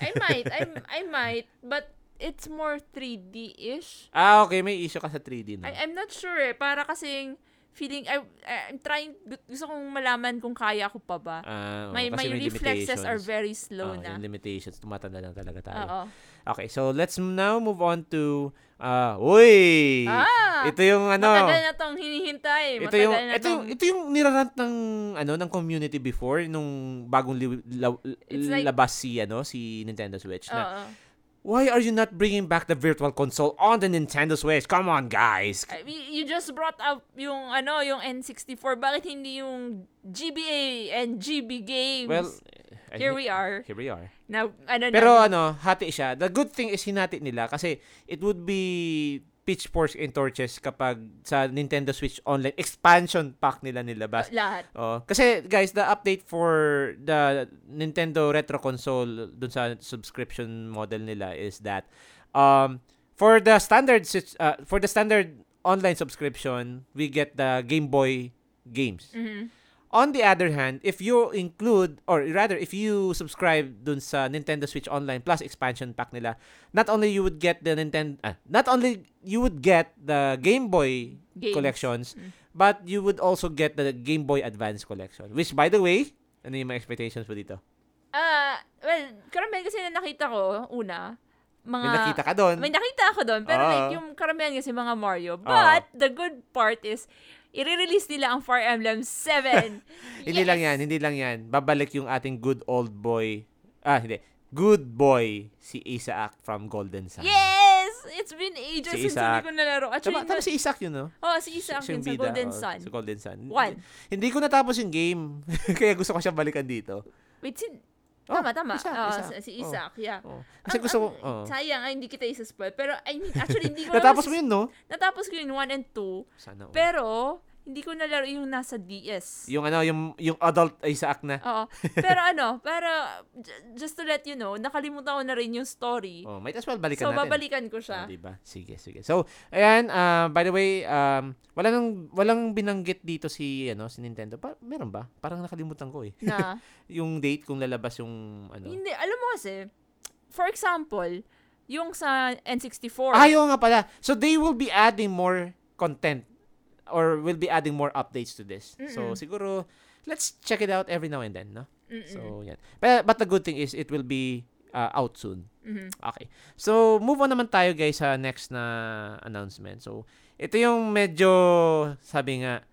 I might, I, <laughs> I might, but it's more 3D-ish. Ah, okay. May issue ka sa 3D na. I, I'm not sure eh. Para kasing feeling, I, I'm trying, gusto kong malaman kung kaya ko pa ba. My kasi my may reflexes are very slow Oo, na. Yung limitations, tumatanda lang talaga tayo. Oo. Okay, so let's now move on to, uh, uy! Ah! ito yung ano, Matagal na tong hinihintay. ito yung, na ito tong- ito yung nirarant ng, ano, ng community before, nung bagong li- la- like- labas si, ano, si Nintendo Switch. Na, Oo. Why are you not bringing back the virtual console on the Nintendo Switch? Come on, guys! I mean, you just brought up yung ano, yung N64. Bakit hindi yung GBA and GB games? Well, I here we are. Here we are. Now, ano Pero na, ano, hati siya. The good thing is hinati nila kasi it would be pitchforks and torches kapag sa Nintendo Switch Online expansion pack nila nilabas. lahat. Oh, kasi guys, the update for the Nintendo Retro Console dun sa subscription model nila is that um for the standard uh, for the standard online subscription, we get the Game Boy games. Mhm. On the other hand, if you include or rather if you subscribe dun sa Nintendo Switch Online Plus expansion pack nila, not only you would get the Nintendo ah, not only you would get the Game Boy Games. collections, Mm. but you would also get the Game Boy Advance collection, which by the way, ano yung mga expectations mo dito? Ah, well, karamihan kasi na nakita ko, una, mga... May nakita ka doon. May nakita ako doon, pero Oo. like yung karamihan kasi mga Mario. But, the good part is, i-release nila ang Fire Emblem 7. <laughs> Hindi lang yan, hindi lang yan. Babalik yung ating good old boy. Ah, hindi. Good boy si Isaac from Golden Sun. Yes! It's been ages Si since Isaac. hindi ko nalaro. Actually, Tama, tama si Isaac yun, no? oh, si Isaac Siya yun sa Golden oh, Sun. Sa Golden Sun. One. Hindi ko natapos yung game. <laughs> Kaya gusto ko siya balikan dito. Wait, sin... Oh, tama, tama. Isaac, Oo, Isaac. si Oh. Isaac, yeah. Oh. Kasi Ang- gusto ko, ang- oh. Sayang, ay, hindi kita isa-spoil. Pero, I mean, actually, hindi ko <laughs> Natapos mo yun, no? Natapos ko yung 1 and 2. Sana. all. Pero, hindi ko nalaro yung nasa DS. yung ano, yung, yung adult Isaac na. Oo. Pero <laughs> ano, para, just to let you know, nakalimutan ko na rin yung story. Oh, might as well balikan so, natin. babalikan ko Oh, siya. diba? Sige, sige. So, ayan, uh, by the way, um, wala nang, walang binanggit dito si, ano, si Nintendo. Pa, meron ba? Parang nakalimutan ko eh. Na, <laughs> yung date kung lalabas yung, ano. hindi, alam mo kasi, for example, yung sa N64. Ah, yun nga pala. So, they will be adding more content or will be adding more updates to this. So, Mm-mm. siguro, let's check it out every now and then, no? Mm-mm. So, yan. But, but the good thing is, it will be uh, out soon. Mhm. Okay. So, move on naman tayo guys sa next na announcement. So, ito yung medyo, sabi nga,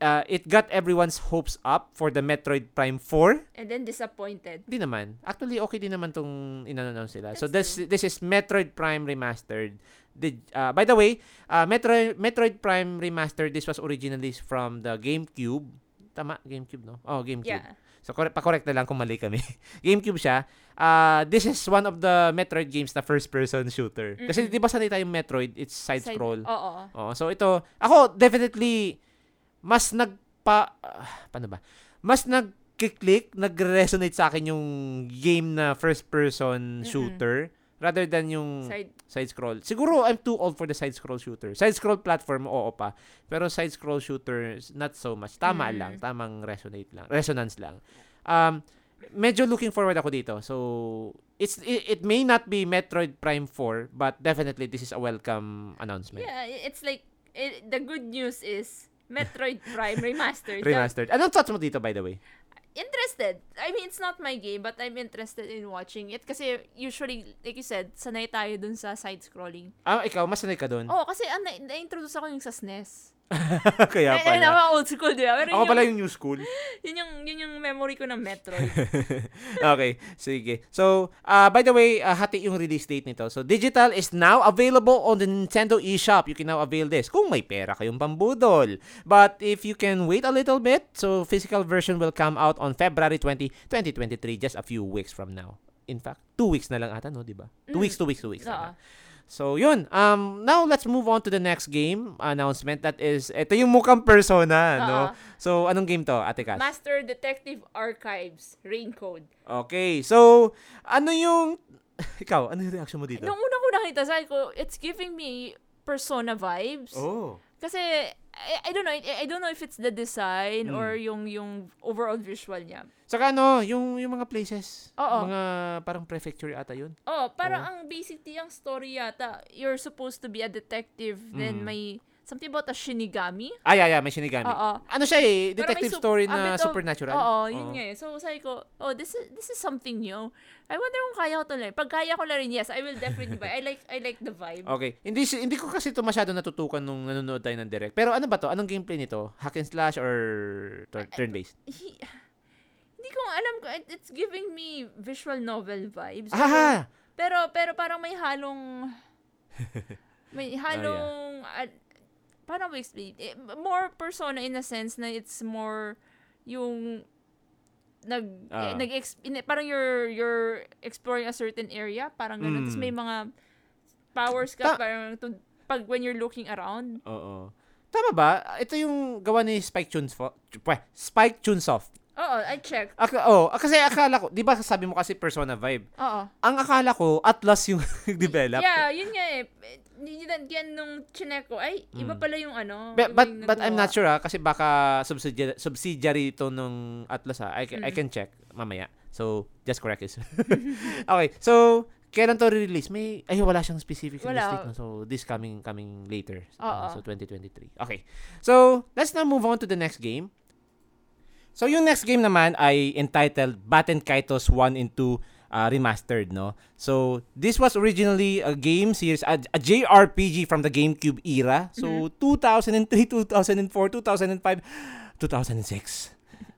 uh, it got everyone's hopes up for the Metroid Prime 4. And then disappointed. Hindi naman. Actually, okay din naman tong in-announce nila. So, That's this, this is Metroid Prime Remastered. The, uh, by the way, uh, Metroid, Metroid Prime Remastered, this was originally from the GameCube. Tama? GameCube, no? Oh, GameCube. Yeah. So, correct, pa-correct na lang kung mali kami. <laughs> GameCube siya. Uh, this is one of the Metroid games na first-person shooter. Kasi Mm-mm. di ba sanay tayong Metroid, it's side-scroll. Oo. Oo, so ito, ako definitely mas nagpa ah, paano ba? Mas nagki-click, nag-resonate sa akin yung game na first person Mm-mm. Rather than yung Side. side scroll. Siguro I'm too old for the side scroll shooter. Side scroll platform oo pa, pero side scroll shooter not so much. Tama Mm. lang, tamang resonate lang, resonance lang. Um medyo looking forward ako dito. So it's it, it may not be Metroid Prime 4, but definitely this is a welcome announcement. Yeah, it's like, it, the good news is, Metroid Prime <laughs> Remastered. Remastered. Anong thoughts mo dito, by the way? Interested. I mean, it's not my game, but I'm interested in watching it. Kasi usually, like you said, sanay tayo dun sa side-scrolling. Ah, ikaw, mas sanay ka doon? Oh, kasi ang na- na-introduce ako yung sa SNES. <laughs> Kaya Ay, ay, pala. naman old school, di ba? Pero Ako yun, pala yung new school. <laughs> yun, yung, yun yung memory ko ng Metroid. <laughs> okay, sige. So, uh, by the way, uh, hati yung release date nito. So, digital is now available on the Nintendo eShop. You can now avail this kung may pera kayong pambudol. But if you can wait a little bit, so physical version will come out on February 20, 2023, just a few weeks from now. In fact, two weeks na lang ata, no? Di ba? Two Mm. weeks, two weeks, two weeks. Oo. So, yun. Um, now, let's move on to the next game announcement. That is, ito yung mukhang persona, no? Oo. So, anong game to, Ate Cass? Master Detective Archives, Raincode. Okay. So, ano yung... <laughs> Ikaw, ano yung reaction mo dito? Nung una ko nakita, sabi ko, it's giving me Persona vibes. Oh. Kasi, I, I don't know, I, I don't know if it's the design Mm. or yung yung overall visual niya. Saka ano, yung, yung mga places. Oo. Mga parang prefecture ata yun. Oh, parang Oo. ang basically ang story yata, you're supposed to be a detective, then Mm. may something about a Shinigami. Ah, yeah, yeah, may Shinigami. Oo. Ano siya eh, detective sup- story na of- supernatural. Oo, yun nga eh. So, sabi ko, oh, this is this is something new. I wonder kung kaya ko to learn. Pag kaya ko na rin, yes, I will definitely buy. I like I like the vibe. Okay. Hindi hindi ko kasi ito masyado natutukan nung nanonood tayo ng direct. Pero ano ba to? Anong gameplay nito? Hack and slash or tur- turn-based? He- hindi ko alam ko. it- It's giving me visual novel vibes. Ah! Pero, pero parang may halong, Oh, <laughs> may halong, ah, paano mo explain? Eh, more persona in a sense na it's more yung nag Ah. eh, nag parang you're you're exploring a certain area parang ganun Tapos Mm. may mga powers ka Ta- parang to, pag when you're looking around Oo. Tama ba? Ito yung gawa ni Spike Chunsoft. Spike Chunsoft. Oo I checked Aka, oh, kasi akala ko, 'di ba sabi mo kasi Persona vibe. oo Ang akala ko Atlas yung <laughs> develop. yeah yun nga eh yan, yan nung chinek ko ay iba Mm. pala yung ano But, but, yung but I'm not sure ha, kasi baka subsidiary, subsidiary ito nung Atlas ha. I, ca- I Mm. can check mamaya. So, just correct it. <laughs> <laughs> okay, so, kailan to release? May, ay, wala siyang specific Wala. release date. No? So, this coming coming later. Uh, so, 2023. Okay. So, let's now move on to the next game. So, yung next game naman ay entitled Batten Kaitos 1 and 2 uh, Remastered, no? So, this was originally a game series, a, a JRPG from the GameCube era. So, 2003, 2004, 2005, 2006.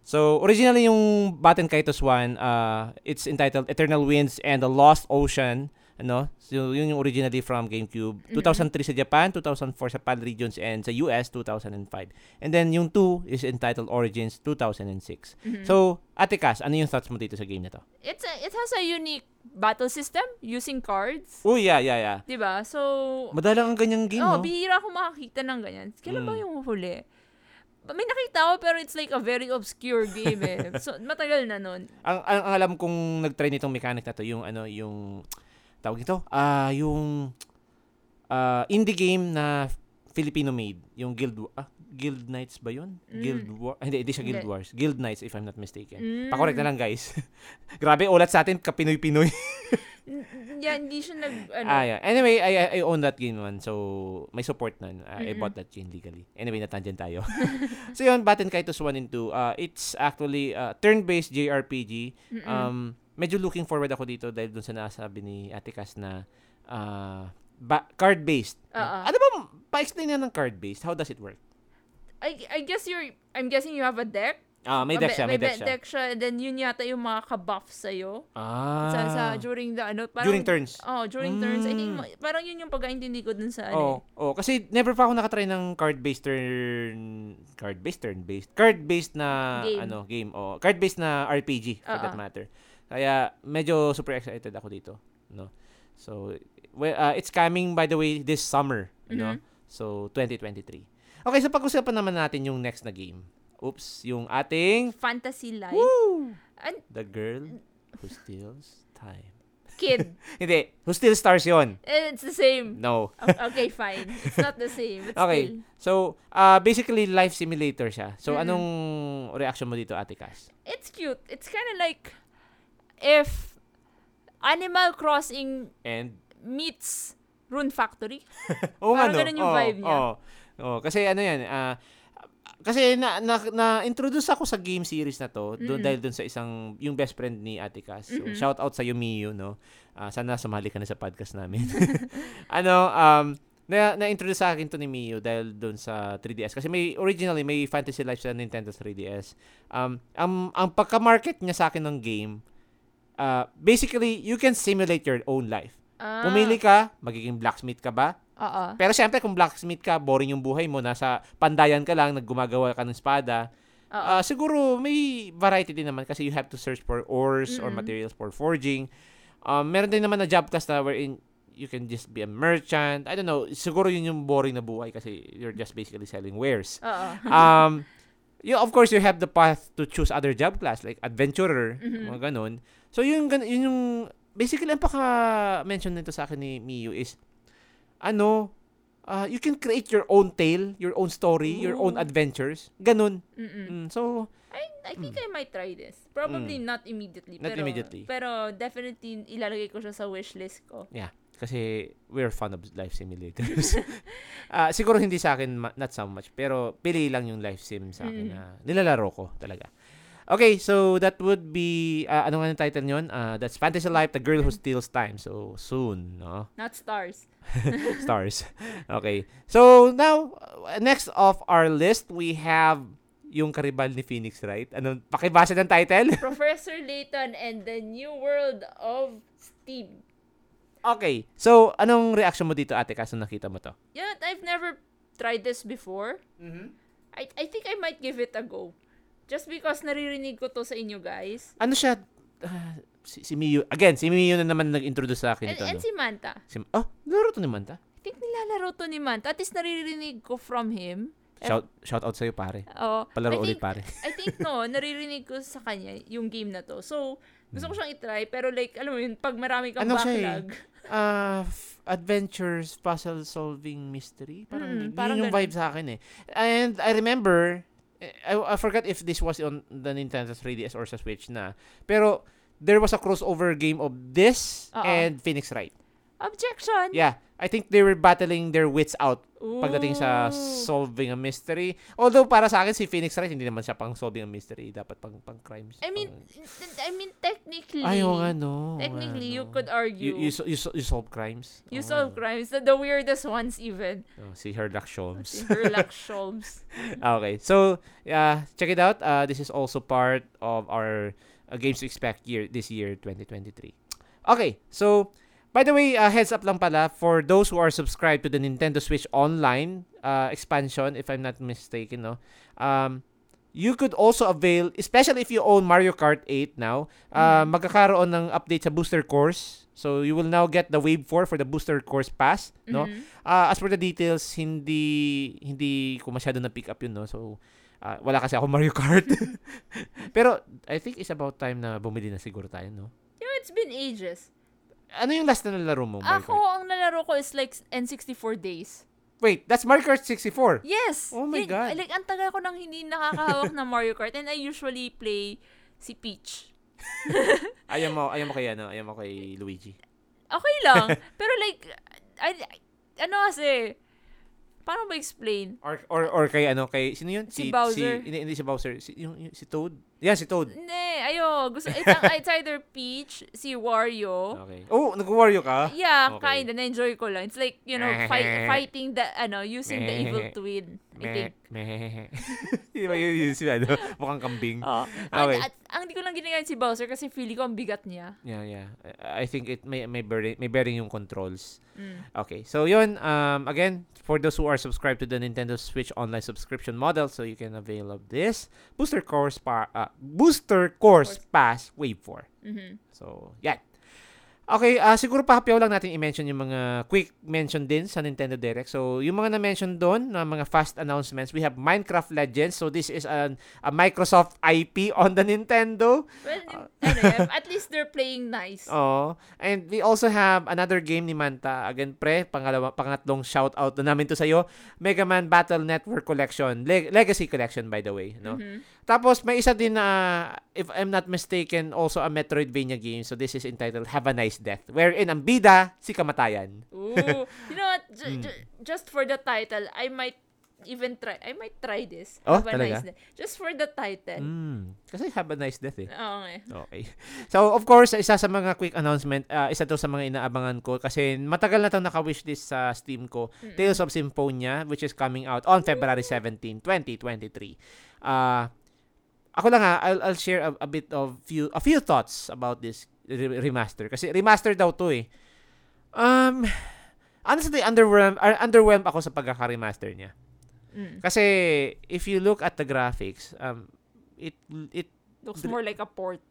So, originally yung Batten Kaitos 1, uh, it's entitled Eternal Winds and the Lost Ocean. Ano? So, yun yung originally from GameCube. 2003 sa Japan, 2004 sa PAL regions, and sa US, 2005. And then, yung 2 is entitled Origins, 2006. Mhm. So, Ate Cass, ano yung thoughts mo dito sa game na to? it's a, it has a unique battle system using cards Oh, yeah, yeah, yeah. 'di ba so Madalang ang ganyang game, oh no? bihira ako makakita ng ganyan kailan ba Mm. yung huli may nakita ko pero it's like a very obscure game eh. <laughs> So, matagal na nun. ang, ang, ang alam kong nag-try nitong mechanic na to, yung ano, yung tawag ito, ah, yung ah, indie game na Filipino made, yung Guild ah, Guild Knights ba yun? Mm. Guild War, hindi, hindi siya Guild Hindi. Wars. Guild Knights if I'm not mistaken. Mm. Pakorek na lang guys. <laughs> Grabe, ulat sa atin, kapinoy-pinoy. <laughs> Yeah, hindi siya nag, ano, ah, yeah. Anyway, I, I- I own that game one. So, may support nun. Ah, I Mm-mm. bought that game legally. Anyway, natangent tayo. <laughs> so, yun, Batten Kaitos 1 and 2. Uh, it's actually uh, turn-based JRPG. mm-mm. Um, medyo looking forward ako dito dahil dun sa nasabi ni Ate Cass na uh, ba- card-based. Oo. Ano ba, pa-explain nga ng card-based? How does it work? I, I guess you're, I'm guessing you have a deck. Ah, may A deck siya, may deck siya. siya. And then yun yata yung mga ka-buff sa'yo. Ah. Sa, sa, during the, ano, parang, during turns. Oh, during turns. I think, Mm. parang yun yung pagkaintindi ko dun sa, Oh, ano, oh, kasi never pa ako nakatry ng card-based turn card-based turn-based. Card-based na Game. ano, game. Oh, card-based na RPG for that Oo. matter. Kaya medyo super excited ako dito, no. So, well, uh, it's coming by the way this summer, know. Mhm. So, 2023. Okay, so pag-usapan naman natin yung next na game. Oops, yung ating fantasy life. Woo! And The Girl Who Steals Time. kid. <laughs> Hindi, Who Steals Stars yon. It's the same. No. Okay, fine. It's not the same. But Okay. still. So, uh, basically, life simulator siya. So, Mm-mm. anong reaction mo dito, Ate Cass? It's cute. It's kind of like if Animal Crossing And, meets Rune Factory. <laughs> oo nga, Parang no? ganun yung Oo, vibe niya. oo. Oo, kasi ano yan, ah, kasi na, na, na-introduce ako sa game series na to doon Mm-mm. dahil doon sa isang yung best friend ni Ate Cass. So, Mm-mm. shout out sa iyo Miyu, no. Ah, sana sumali ka na sa podcast namin. <laughs> ano, um na na-introduce sa akin to ni Miyu dahil doon sa 3DS kasi may originally may Fantasy Life sa Nintendo 3DS. Um ang ang pagka-market niya sa akin ng game uh, basically you can simulate your own life. Ah, Pumili ka, magiging blacksmith ka ba? Oo. Pero syempre kung blacksmith ka, boring yung buhay mo, nasa pandayan ka lang, naggumagawa ka ng espada. Ah, siguro may variety din naman kasi you have to search for ores or Mm-mm. materials for forging. Um, meron din naman na job class na wherein you can just be a merchant. I don't know, siguro yun yung boring na buhay kasi you're just basically selling wares. Oo. <laughs> Um, you, of course, you have the path to choose other job class like adventurer, Mhm. mga ganun. So, yun, gan- yun yung, basically, ang paka-mention nito sa akin ni Miyu is, ano, uh, you can create your own tale, your own story, your own Ooh. adventures. Ganun. Mm, so, I, I think I might try this. Probably not immediately. Mm. Not pero, immediately. Pero definitely ilalagay ko siya sa wishlist ko. Kasi we're fond of life simulators. <laughs> Ah, siguro hindi sa akin, not so much. Pero pili lang yung life sim sa akin Mm. na nilalaro ko talaga. Okay, so that would be, ah, ano nga yung title nyon? Ah, that's Fantasy Life, The Girl Who Steals Time. So, soon, no? Not stars. <laughs> Stars. okay. So, now, uh, next of our list, we have yung karibal ni Phoenix Wright. Ano, pakibasa ng title? <laughs> Professor Layton and the New World of Steam. okay. So, anong reaction mo dito, ate, kaso nakita mo to? Yeah, I've never tried this before. I, I think I might give it a go. Just because naririnig ko to sa inyo guys. Ano siya? ah, si, si Miyu. Again, si Miyu na naman nag-introduce sa akin And, ito. and no? si Manta. Si, oh, laro to ni Manta. I think nilalaro to ni Manta. At least naririnig ko from him. Shout, shout out sa'yo, pare. Oh, Palaro I ulit, think- pare. I think no, <laughs> naririnig ko sa kanya yung game na to. So, gusto ko siyang itry. Pero like, alam mo yun, pag marami kang Ano siya eh? backlog. Ah, f- adventures, puzzle solving mystery. Parang, Mm, yun parang yung ganun. vibe sa akin eh. And I remember, I, I forgot if this was on the Nintendo 3DS or sa Switch na. Pero, there was a crossover game of this Oo. and Phoenix Wright. Objection! Yeah, I think they were battling their wits out pagdating sa Ooh. solving a mystery. Although para sa akin si Phoenix Wright hindi naman siya pang solving a mystery, dapat pang pang crimes. I mean, pang- I mean, technically, ay, oo nga no. nga, technically, you could argue. you, you, you, you solve crimes. You nga, solve crimes. The, the weirdest ones even. Oh, si Sherlock Si Holmes. Sherlock <laughs> Holmes. okay. So, yeah, check it out. Uh, this is also part of our uh, games to expect year this year 2023. Okay. So, by the way, uh, heads up lang pala for those who are subscribed to the Nintendo Switch Online uh, expansion, if I'm not mistaken, no. Um, you could also avail, especially if you own Mario Kart 8 now, uh, magkakaroon ng update sa booster course. So, you will now get the Wave 4 for the booster course pass, no? Mhm. Ah, as for the details, hindi hindi ko masyado na pick up yun, no. So ah, wala kasi ako Mario Kart. <laughs> <laughs> Pero I think it's about time na bumili na siguro tayo, no. You know, it's been ages. Ano yung last na nalaro mo, Mario Ako, Kart? ang nalaro ko is like N64 days. Wait, that's Mario Kart 64. Yes! Oh my Like- God. Like, ang tagal ko nang hindi nakakahawak ng Mario Kart and I usually play si Peach. <laughs> Ayaw mo, ayaw mo kay ano, ayaw mo kay Luigi. Okay lang. <laughs> Pero like, I, I- ano kasi, paano ba explain? Or or or kay ano, kay sino yun? Si Bowser. hindi, hindi si Bowser, si yung, yung- si Toad. Yeah, si Toad. Hindi, ayo. Gusto, it's, it's either Peach, si Wario. Okay. Oh, nag-Wario ka? Yeah, Okay. kinda. Na-enjoy ko lang. It's like, you know, fight, fighting the, ano, using the evil twin. I think. Meh. Di ba yun, si ano, mukhang kambing. Oh. Okay. Ang, at, ang di ko lang ginagamit si Bowser kasi feeling ko ang bigat niya. Yeah, yeah. I I think it may may bearing, may bearing yung controls. Mm. Okay. So, yun um again, for those who are subscribed to the Nintendo Switch online subscription model, so you can avail of this Booster Course pa uh, Booster Course Course. Pass Wave 4. Mhm. So, yan. Okay, ah siguro pahapiyaw lang natin i-mention yung mga quick mention din sa Nintendo Direct. So, yung mga na-mention doon, na mga fast announcements, we have Minecraft Legends. So, this is an, a Microsoft IP on the Nintendo. Well, <laughs> ano yan, at least they're playing nice. Oh, and we also have another game ni Manta. Again, pre, pangalawa, pangatlong shout out na namin to sa iyo. Mega Man Battle Network Collection, Leg- Legacy Collection by the way, no? Mhm. Tapos may isa din na if I'm not mistaken, also a Metroidvania game. So this is entitled Have a Nice Death, wherein ang bida si kamatayan. Ooh. <laughs> you know what? Ju- Hmm. ju- just for the title, I might even try. I might try this. Oh, Have a talaga? nice day. Just for the title. Mm, kasi Have a Nice Death eh. Oo nga. Okay. So, of course, isa sa mga quick announcement, ah, isa to sa mga inaabangan ko kasi matagal na itong naka-wishlist sa Steam ko. Mm-mm. Tales of Symphonia, which is coming out on February 17, 2023. Ah, ako lang ha, I'll, I'll share a, a bit of few a few thoughts about this re- remaster kasi remaster daw to eh. Um honestly underwhelmed uh, underwhelmed ako sa pagkaka-remaster niya. Mm. Kasi if you look at the graphics, um it it Looks more like a port.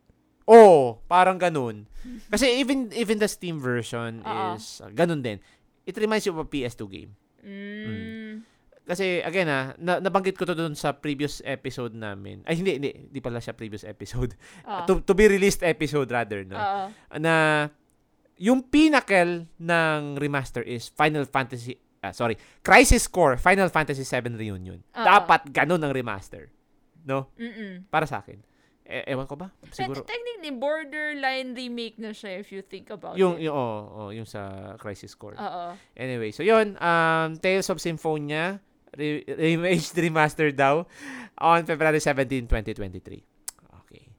Oh, parang ganun. <laughs> Kasi even even the Steam version Oo. is uh, ganun din. It reminds you of a PS2 game. Mm. Kasi again ah, na, nabanggit ko to doon sa previous episode namin. Ay hindi, hindi, hindi pala siya previous episode. <laughs> Ah. to, to be released episode rather, no. Oo. Na yung pinnacle ng remaster is Final Fantasy ah, sorry, Crisis Core Final Fantasy 7 Reunion. Oo. Dapat ganun ang remaster. No? Mm-mm. Para sa akin. E- ewan ko ba? Siguro. Te- technically, borderline remake na siya if you think about Yung, it. yung, oh, oh, yung sa Crisis Core. Oo. Anyway, so yun, um, Tales of Symphonia, re- Remaged <laughs> Remaster daw, on February 17, 2023. Okay.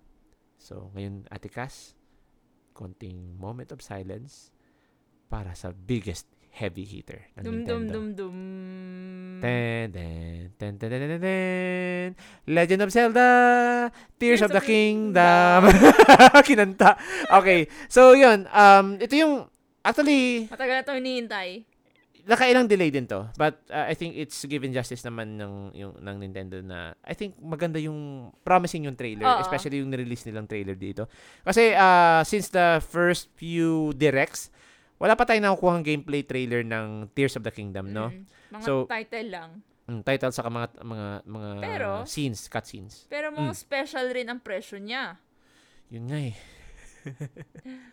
So, ngayon, Ate Cass, konting moment of silence para sa biggest heavy hitter ng Dum dum Nintendo. dum dum. Ten, ten, ten, ten, ten, ten, ten. Legend of Zelda, Tears, of, the Kingdom. <laughs> Kinanta. Okay. So, yun. Um, ito yung, actually, Matagal na ito hinihintay. Nakailang delay din to. But uh, I think it's given justice naman ng yung ng Nintendo na I think maganda yung promising yung trailer, Oo. especially yung nirelease nilang trailer dito. Kasi uh, since the first few directs, wala pa tayong nakukuha gameplay trailer ng Tears of the Kingdom, no? Mm. Mga So- title lang. Mm, title sa mga mga mga Pero- scenes, cutscenes. Pero mga Mm. special rin ang presyo niya. Yun nga eh.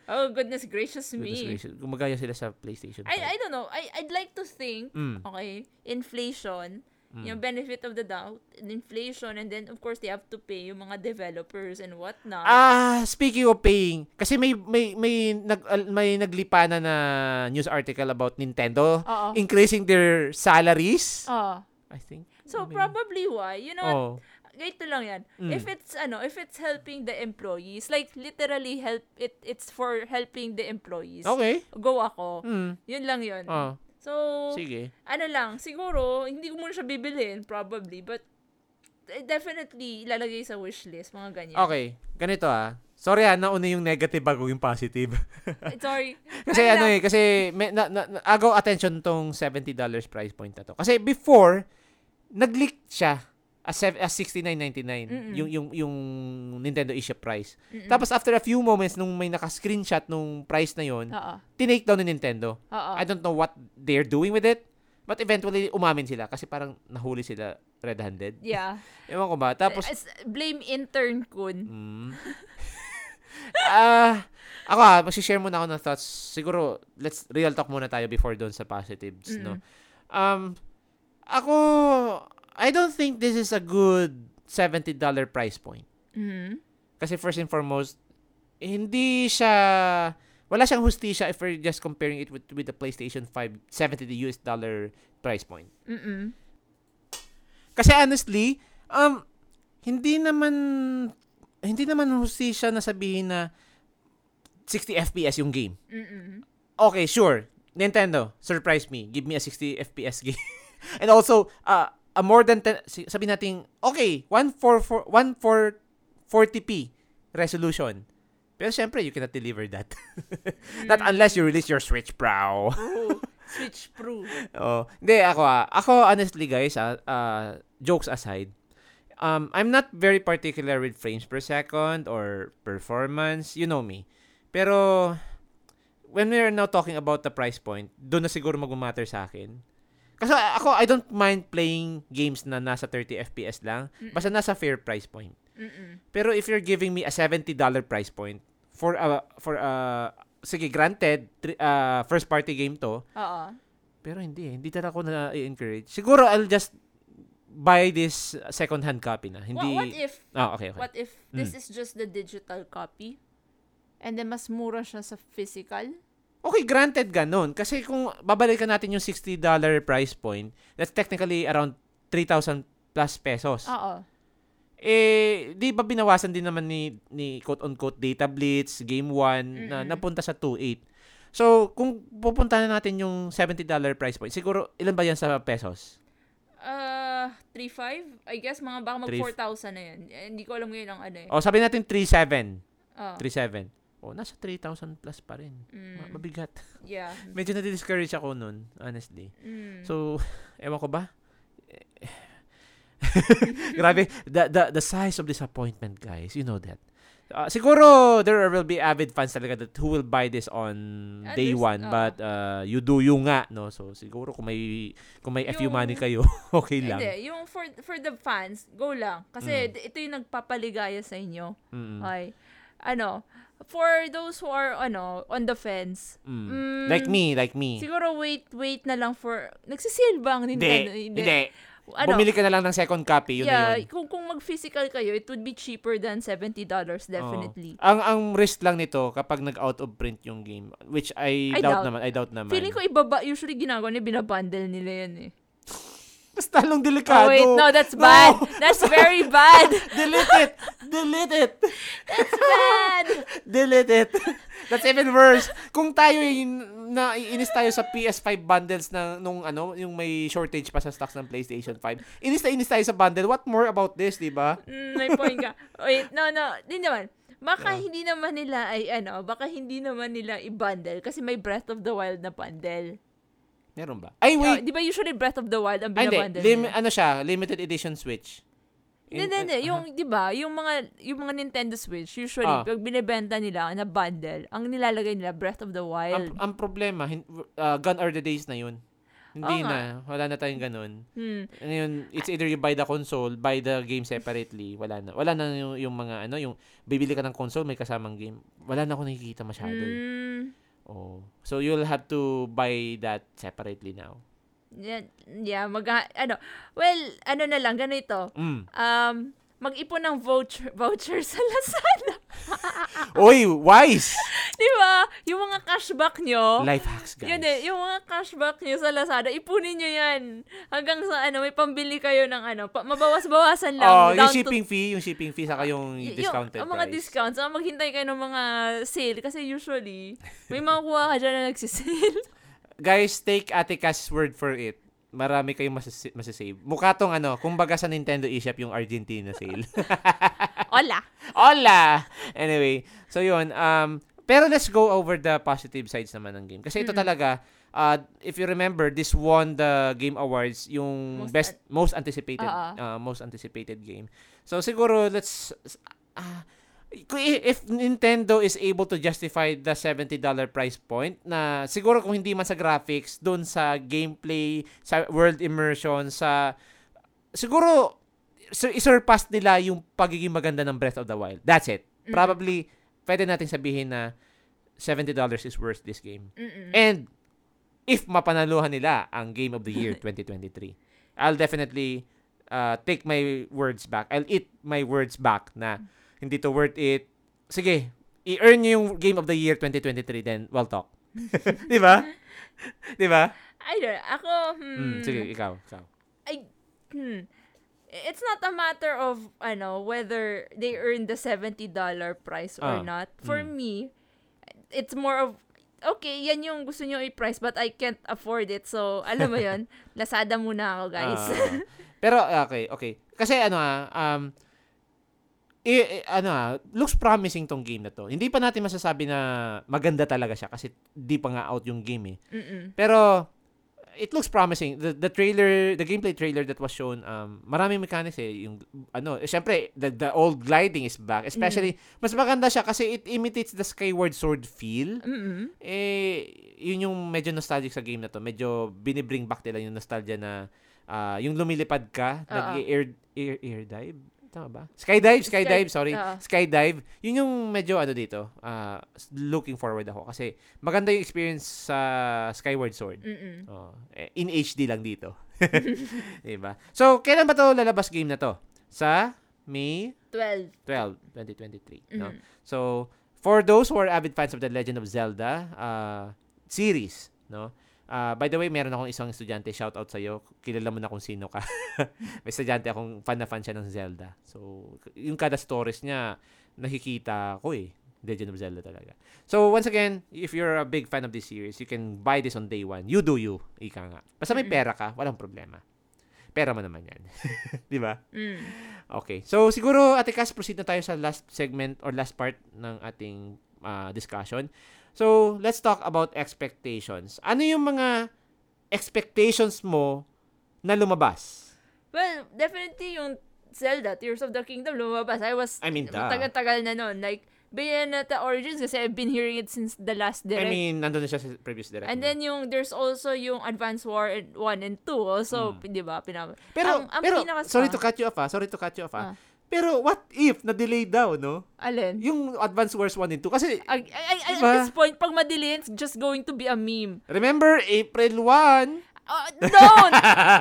Oh, goodness gracious me. Goodness gracious. Gumagaya sila sa PlayStation 5. I, I don't know. I, I'd like to think, Mm, okay, inflation, mm. yung benefit of the doubt, inflation, and then, of course, they have to pay yung mga developers and whatnot. Ah, speaking of paying, kasi may may may nag may naglipana na news article about Nintendo Oo. increasing their salaries. Oo. I think. So, May- probably why, you know, Oh. Ganito lang yan. Mm. If it's, ano, if it's helping the employees, like, literally help, it it's for helping the employees. Okay. Go ako. Mm. Yun lang yun. Oh, So, sige. ano lang, siguro, hindi ko muna siya bibilin, probably, but eh, definitely ilalagay sa wish list, mga ganyan. Okay. Ganito ah. Sorry ah, nauna yung negative bago yung positive. Eh, Sorry. <laughs> kasi Ano ano eh, kasi may, na, na, na- agaw attention tong $70 price point na to. Kasi before, nag-leak siya as, as $69.99 Mm-mm. yung, yung, yung Nintendo eShop price. Mm-mm. Tapos after a few moments nung may naka-screenshot nung price na yon, tinake down ni Nintendo. Oo. I don't know what they're doing with it. But eventually, umamin sila kasi parang nahuli sila red-handed. Yeah. <laughs> Ewan ko ba? Tapos, As- blame intern kun. mm, <laughs> ah, ako ah, mag-share muna ako ng thoughts. Siguro, let's real talk muna tayo before doon sa positives, no? Um, ako, I don't think this is a good $70 price point. Mhm. Kasi first and foremost, hindi siya wala siyang hustisya if we're just comparing it with with the PlayStation 5 70 the US dollar price point. Mm-mm. Kasi honestly, um hindi naman hindi naman hustisya na sabihin na 60 FPS yung game. Mm-mm. Okay, sure. Nintendo, surprise me. Give me a 60 FPS game. <laughs> And also, uh, a more than 10, si- sabi natin, okay, 144 1440p resolution. Pero syempre, you cannot deliver that. <laughs> Not unless you release your Switch Pro. Pro. <laughs> Switch Pro. oh, hindi ako ah. Ako honestly guys, ah, uh, jokes aside, um I'm not very particular with frames per second or performance, you know me. Pero when we're now talking about the price point, doon na siguro mag-matter sa akin. Kasi ako, I don't mind playing games na nasa 30 FPS lang, basta nasa fair price point. Mm-mm. Pero if you're giving me a $70 price point for a for a sige granted tri- uh, first party game to, Oo. pero hindi eh. Hindi talaga ako na encourage. Siguro I'll just buy this second hand copy na. Hindi What, what if, Ah, okay, okay. what if this is just the digital copy? And then mas mura siya sa physical? Okay, granted ganun. Kasi kung babalikan natin yung $60 price point, that's technically around 3,000 plus pesos. Oo. Eh, di ba binawasan din naman ni, ni quote-unquote Data Blitz, Game 1, na napunta sa 2.8. So, kung pupunta na natin yung $70 price point, siguro, ilan ba yan sa pesos? Uh, 3.5? I guess mga baka mag Three- 4,000 na yan. Eh, hindi ko alam ngayon ang ano eh. O, sabi natin 3.7. Oh. 3.7. O, nasa 3,000 plus pa rin. Mm, Mabigat. yeah. <laughs> Medyo na-discourage ako nun, honestly. Mm. So, <laughs> ewan ko ba? <laughs> Grabe, the, the, the size of disappointment, guys. You know that. Uh, siguro, there will be avid fans talaga that who will buy this on Ah, day there's- one. oo. But, uh, you do you nga, no? So, siguro kung may, kung may FU Yung- money kayo, okay lang. Hindi, yung for for the fans, go lang. Kasi Mm. ito yung nagpapaligaya sa inyo. Mm-mm. Okay. Ano, for those who are, ano, on the fence, Mm. Mm, Like me, like me. siguro wait, wait na lang for, nagsisale ba ang Hindi, Nintendo? hindi. ano, Bumili ka na lang ng second copy, yun yeah, na yun. kung kung mag-physical kayo, it would be cheaper than $70 definitely. Oo. Ang ang risk lang nito kapag nag-out of print yung game, which I, I doubt, doubt. naman, I doubt naman. Feeling ko ibaba, usually ginagawa nila, binabundle nila yan eh. Mas talong delikado. Oh wait, no, that's No! bad. That's <laughs> very bad. Delete it! Delete it! That's bad. <laughs> Delete it! That's even worse. Kung tayo yung na inis tayo sa PS5 bundles na nung ano, yung may shortage pa sa stocks ng PlayStation 5. Inis na inis tayo sa bundle. What more about this, 'di ba? Mm, may point ka. Wait, no, no. Di naman. Baka hindi naman nila ay ano, baka hindi naman nila i-bundle kasi may Breath of the Wild na bundle. Meron ba? Ay, Oh, wait. di ba usually Breath of the Wild ang Ay, hindi. binabundle Lim- nila? ano siya? Limited edition Switch. Hindi, hindi, hindi. Yung, di ba, yung mga, yung mga Nintendo Switch, usually, Ah. pag binibenta nila na bundle, ang nilalagay nila, Breath of the Ang, Wild. ang problema, hin- uh, gone are the days na yun. Hindi Oo nga. na. Wala na tayong ganun. Hmm. Ngayon, it's either you buy the console, buy the game separately. Wala na. Wala na yung, yung mga ano, yung bibili ka ng console, may kasamang game. Wala na ako nakikita masyado. eh. Oh. So, you'll have to buy that separately now. yeah, yeah, mag, ano, well, ano na lang, ganito. Mm. Um, mag-ipon ng voucher, <laughs> voucher sa Lazada. <laughs> Oy, wise! <laughs> di ba? Yung mga cashback nyo, Life hacks, guys. Yun eh, yung mga cashback nyo sa Lazada, ipunin nyo yan. Hanggang sa ano, may pambili kayo ng ano, pa, mabawas-bawasan lang. Oh, yung down to- shipping fee, yung shipping fee, saka yung y- discounted mga price. discounts, ang maghintay kayo ng mga sale. Kasi usually, may makukuha ka dyan na nagsisale. <laughs> Guys, take Ate Cass's word for it. Marami kayong masas- masasave. Mukha tong ano, kumbaga sa Nintendo eShop yung Argentina sale. <laughs> Hola! Hola! Anyway, so yun. Um, pero let's go over the positive sides naman ng game. Kasi ito Mm-mm. talaga, uh, if you remember, this won the Game Awards, yung Most best, most anticipated, Oo. uh, most anticipated game. So siguro, let's, uh, if Nintendo is able to justify the $70 price point na siguro kung hindi man sa graphics, doon sa gameplay, sa world immersion, sa siguro sur- isurpass nila yung pagiging maganda ng Breath of the Wild. That's it. Mm. Probably pwede natin sabihin na $70 is worth this game. Mm-mm. And if mapanaluhan nila ang Game of the Year <laughs> 2023, I'll definitely uh, take my words back. I'll eat my words back na hindi to worth it. Sige, i-earn nyo yung Game of the Year 2023 then we'll talk. <laughs> Di ba? Di ba? I don't Ako, hmm, Mm, sige, ikaw. ikaw. I, hmm, it's not a matter of, ano, whether they earn the $70 price or Ah, not. For mm. me, it's more of, okay, yan yung gusto nyo i-price, but I can't afford it. So, alam mo <laughs> yun, Lazada muna ako, guys. Ah, pero okay, okay. Kasi ano ah, um i, i- ano ah, looks promising tong game na to. Hindi pa natin masasabi na maganda talaga siya kasi di pa nga out yung game eh. Mm-mm. Pero it looks promising. The, the trailer, the gameplay trailer that was shown, um, maraming mechanics eh. Yung, ano, eh, syempre, the, the old gliding is back. Especially, mas maganda siya kasi it imitates the Skyward Sword feel. Mm-mm. Eh, yun yung medyo nostalgic sa game na to. Medyo binibring back nila yung nostalgia na ah, yung lumilipad ka, Oo. nag-air air, air dive. Tama ba? Skydive, skydive, Sky- sorry. oo. Skydive. Yun yung medyo ano dito, ah, looking forward ako kasi maganda yung experience sa Skyward Sword. Mm-mm. Oh, eh, in HD lang dito. <laughs> 'Di ba? So, kailan ba 'to lalabas game na 'to? Sa May 12. 12, 2023, no? Mhm. So, for those who are avid fans of The Legend of Zelda uh, series, no? Uh, by the way, meron akong isang estudyante, shout out sa'yo. Kilala mo na kung sino ka. <laughs> May estudyante akong fan na fan siya ng Zelda. So, yung kada stories niya, nakikita ko eh. Legend of Zelda talaga. So, once again, if you're a big fan of this series, you can buy this on day one. You do you, ika nga. Basta may pera ka, walang problema. Pera mo naman yan. <laughs> Di ba? Mm. Okay. So, siguro, Ate Cass, proceed na tayo sa last segment or last part ng ating ah, discussion. So, let's talk about expectations. Ano yung mga expectations mo na lumabas? Well, definitely yung Zelda, Tears of the Kingdom, lumabas. I was, I mean, tagal-tagal na nun. Like, Bayonetta Origins kasi I've been hearing it since the last I direct. mean, nandun na siya sa previous direct. And then yung there's also yung Advance War 1 and 2 also, 'di ba? Pinam pero, ang, ang pero, pinaka- sorry ah. to cut you off ah. Sorry to cut you off ah. Ah. Pero, what if na-delay daw, no? alin? Yung Advance Wars 1 and 2. Kasi, ay- ay- Diba? At this point, pag madili, it's just going to be a meme. remember, April 1, Uh, don't!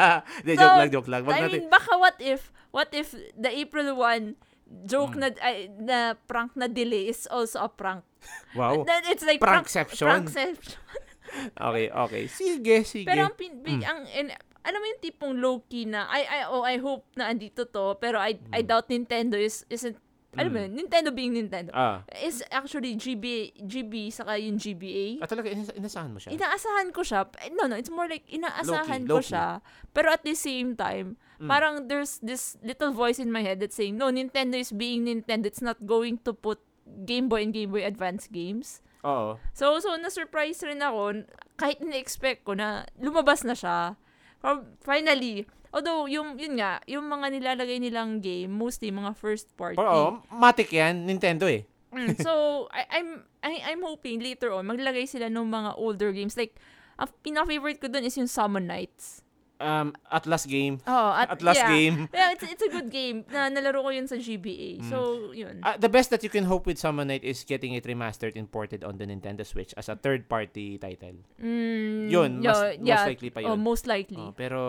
<laughs> So, joke lang, joke lang. Wag I natin. mean, baka what if, what if the April 1 joke Hmm. na, ay, na prank na delay is also a prank. Wow. Then it's like Prankception. prankception. <laughs> Okay, okay. Sige, sige. Pero ang, pin, big, Mm. ang in, alam mo yung tipong low-key na, I, I, oh, I hope na andito to, pero I, I doubt Nintendo is, isn't, alam mo Mm. yun, Nintendo being Nintendo, ah. is actually GB, GB, saka yung GBA. Ah, talaga, inas- inasahan mo siya? Inaasahan ko siya. Eh, No, no, it's more like inaasahan Low-key, ko low-key. siya. Pero at the same time, Mm. parang there's this little voice in my head that's saying, no, Nintendo is being Nintendo. It's not going to put Game Boy and Game Boy Advance games. Oo. So, so na-surprise rin ako, kahit na-expect ko na lumabas na siya. Pero Finally, although yung yun nga, yung mga nilalagay nilang game, mostly mga first party. Oo, matik yan. Nintendo eh. Mm, so, <laughs> I, I'm I, I'm hoping later on maglagay sila ng mga older games like ang pinaka-favorite ko dun is yung Summon Nights. Um, Atlas game. Oh, at, Atlas yeah. game. <laughs> Yeah, it's it's a good game. Na nalaro ko yun sa GBA. Mm. So, yun. Ah, the best that you can hope with Summon Night is getting it remastered and ported on the Nintendo Switch as a third-party title. Mm, Yun, mas, yeah, most likely pa Oh, yun. most likely. Oh, pero,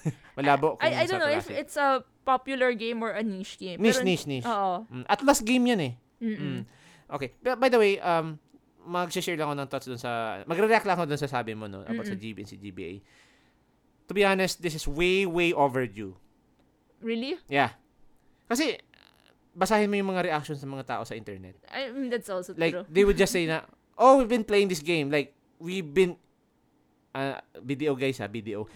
<laughs> malabo kung I, I sa don't know if it's a popular game or a niche game. Niche, Pero- niche, niche. Oo. Mm, Atlas game yan eh. Mm-mm. Mm. Okay. By, by the way, um, mag-share lang ako ng thoughts dun sa, magre-react lang ako dun sa sabi mo, no, about sa Mm-mm. GB and si GBA. To be honest, this is way, way overdue. Really? Yeah. Kasi, basahin mo yung mga reactions ng mga tao sa internet. I mean, that's also Like, true. they would just say na, oh, we've been playing this game. Like, we've been, uh, BDO guys ha, BDO.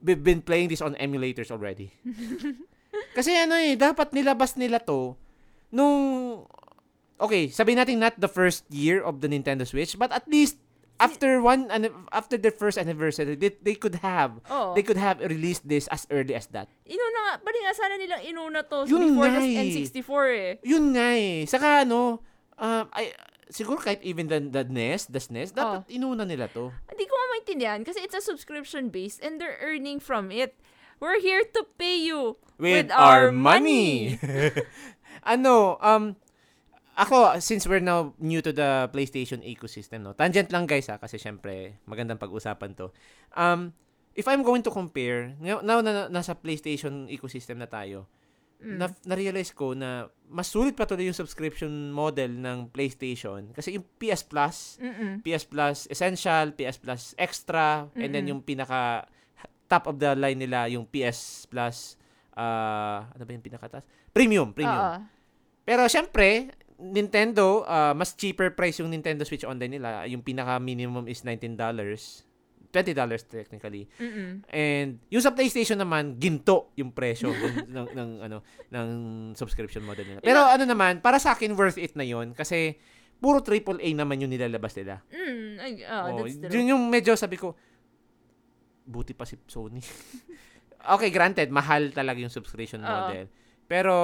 We've been playing this on emulators already. <laughs> Kasi ano eh, dapat nilabas nila to nung, okay, sabihin natin not the first year of the Nintendo Switch, but at least after one, after their first anniversary, they, they could have, Oo. they could have released this as early as that. Inuna nga, bali nga sana nilang inuna to Yun before the eh. N64 eh. Yun nga eh. Saka ano, um, ay, siguro kahit even the, the NES, the SNES, dapat inuna nila to. Hindi ko maintindihan kasi it's a subscription base and they're earning from it. We're here to pay you With, with, our, our, money. <laughs> ano, um, ako, since we're now new to the PlayStation ecosystem, no, tangent lang guys ha, kasi syempre, magandang pag-usapan to. Um, if I'm going to compare, now, now na, nasa PlayStation ecosystem na tayo, Mm. na, na-realize ko na mas sulit pa tuloy yung subscription model ng PlayStation. Kasi yung PS Plus, Mm-mm. PS Plus Essential, PS Plus Extra, and then Mm-mm. yung pinaka top of the line nila, yung PS Plus, uh, ano ba yung pinakataas? Premium, premium. Oo. Pero syempre, Nintendo, uh, mas cheaper price yung Nintendo Switch Online nila. Yung pinaka minimum is $19. $20 technically. Mm-mm. And yung sa PlayStation naman, ginto yung presyo ng, <laughs> ng, ng, ano ng subscription model nila. Pero ano naman, para sa akin worth it na yon kasi puro AAA naman yung nilalabas nila. Mm, ay, oh, Oh, that's true. yun yung medyo sabi ko, buti pa si Sony. <laughs> okay, granted, mahal talaga yung subscription model. Pero,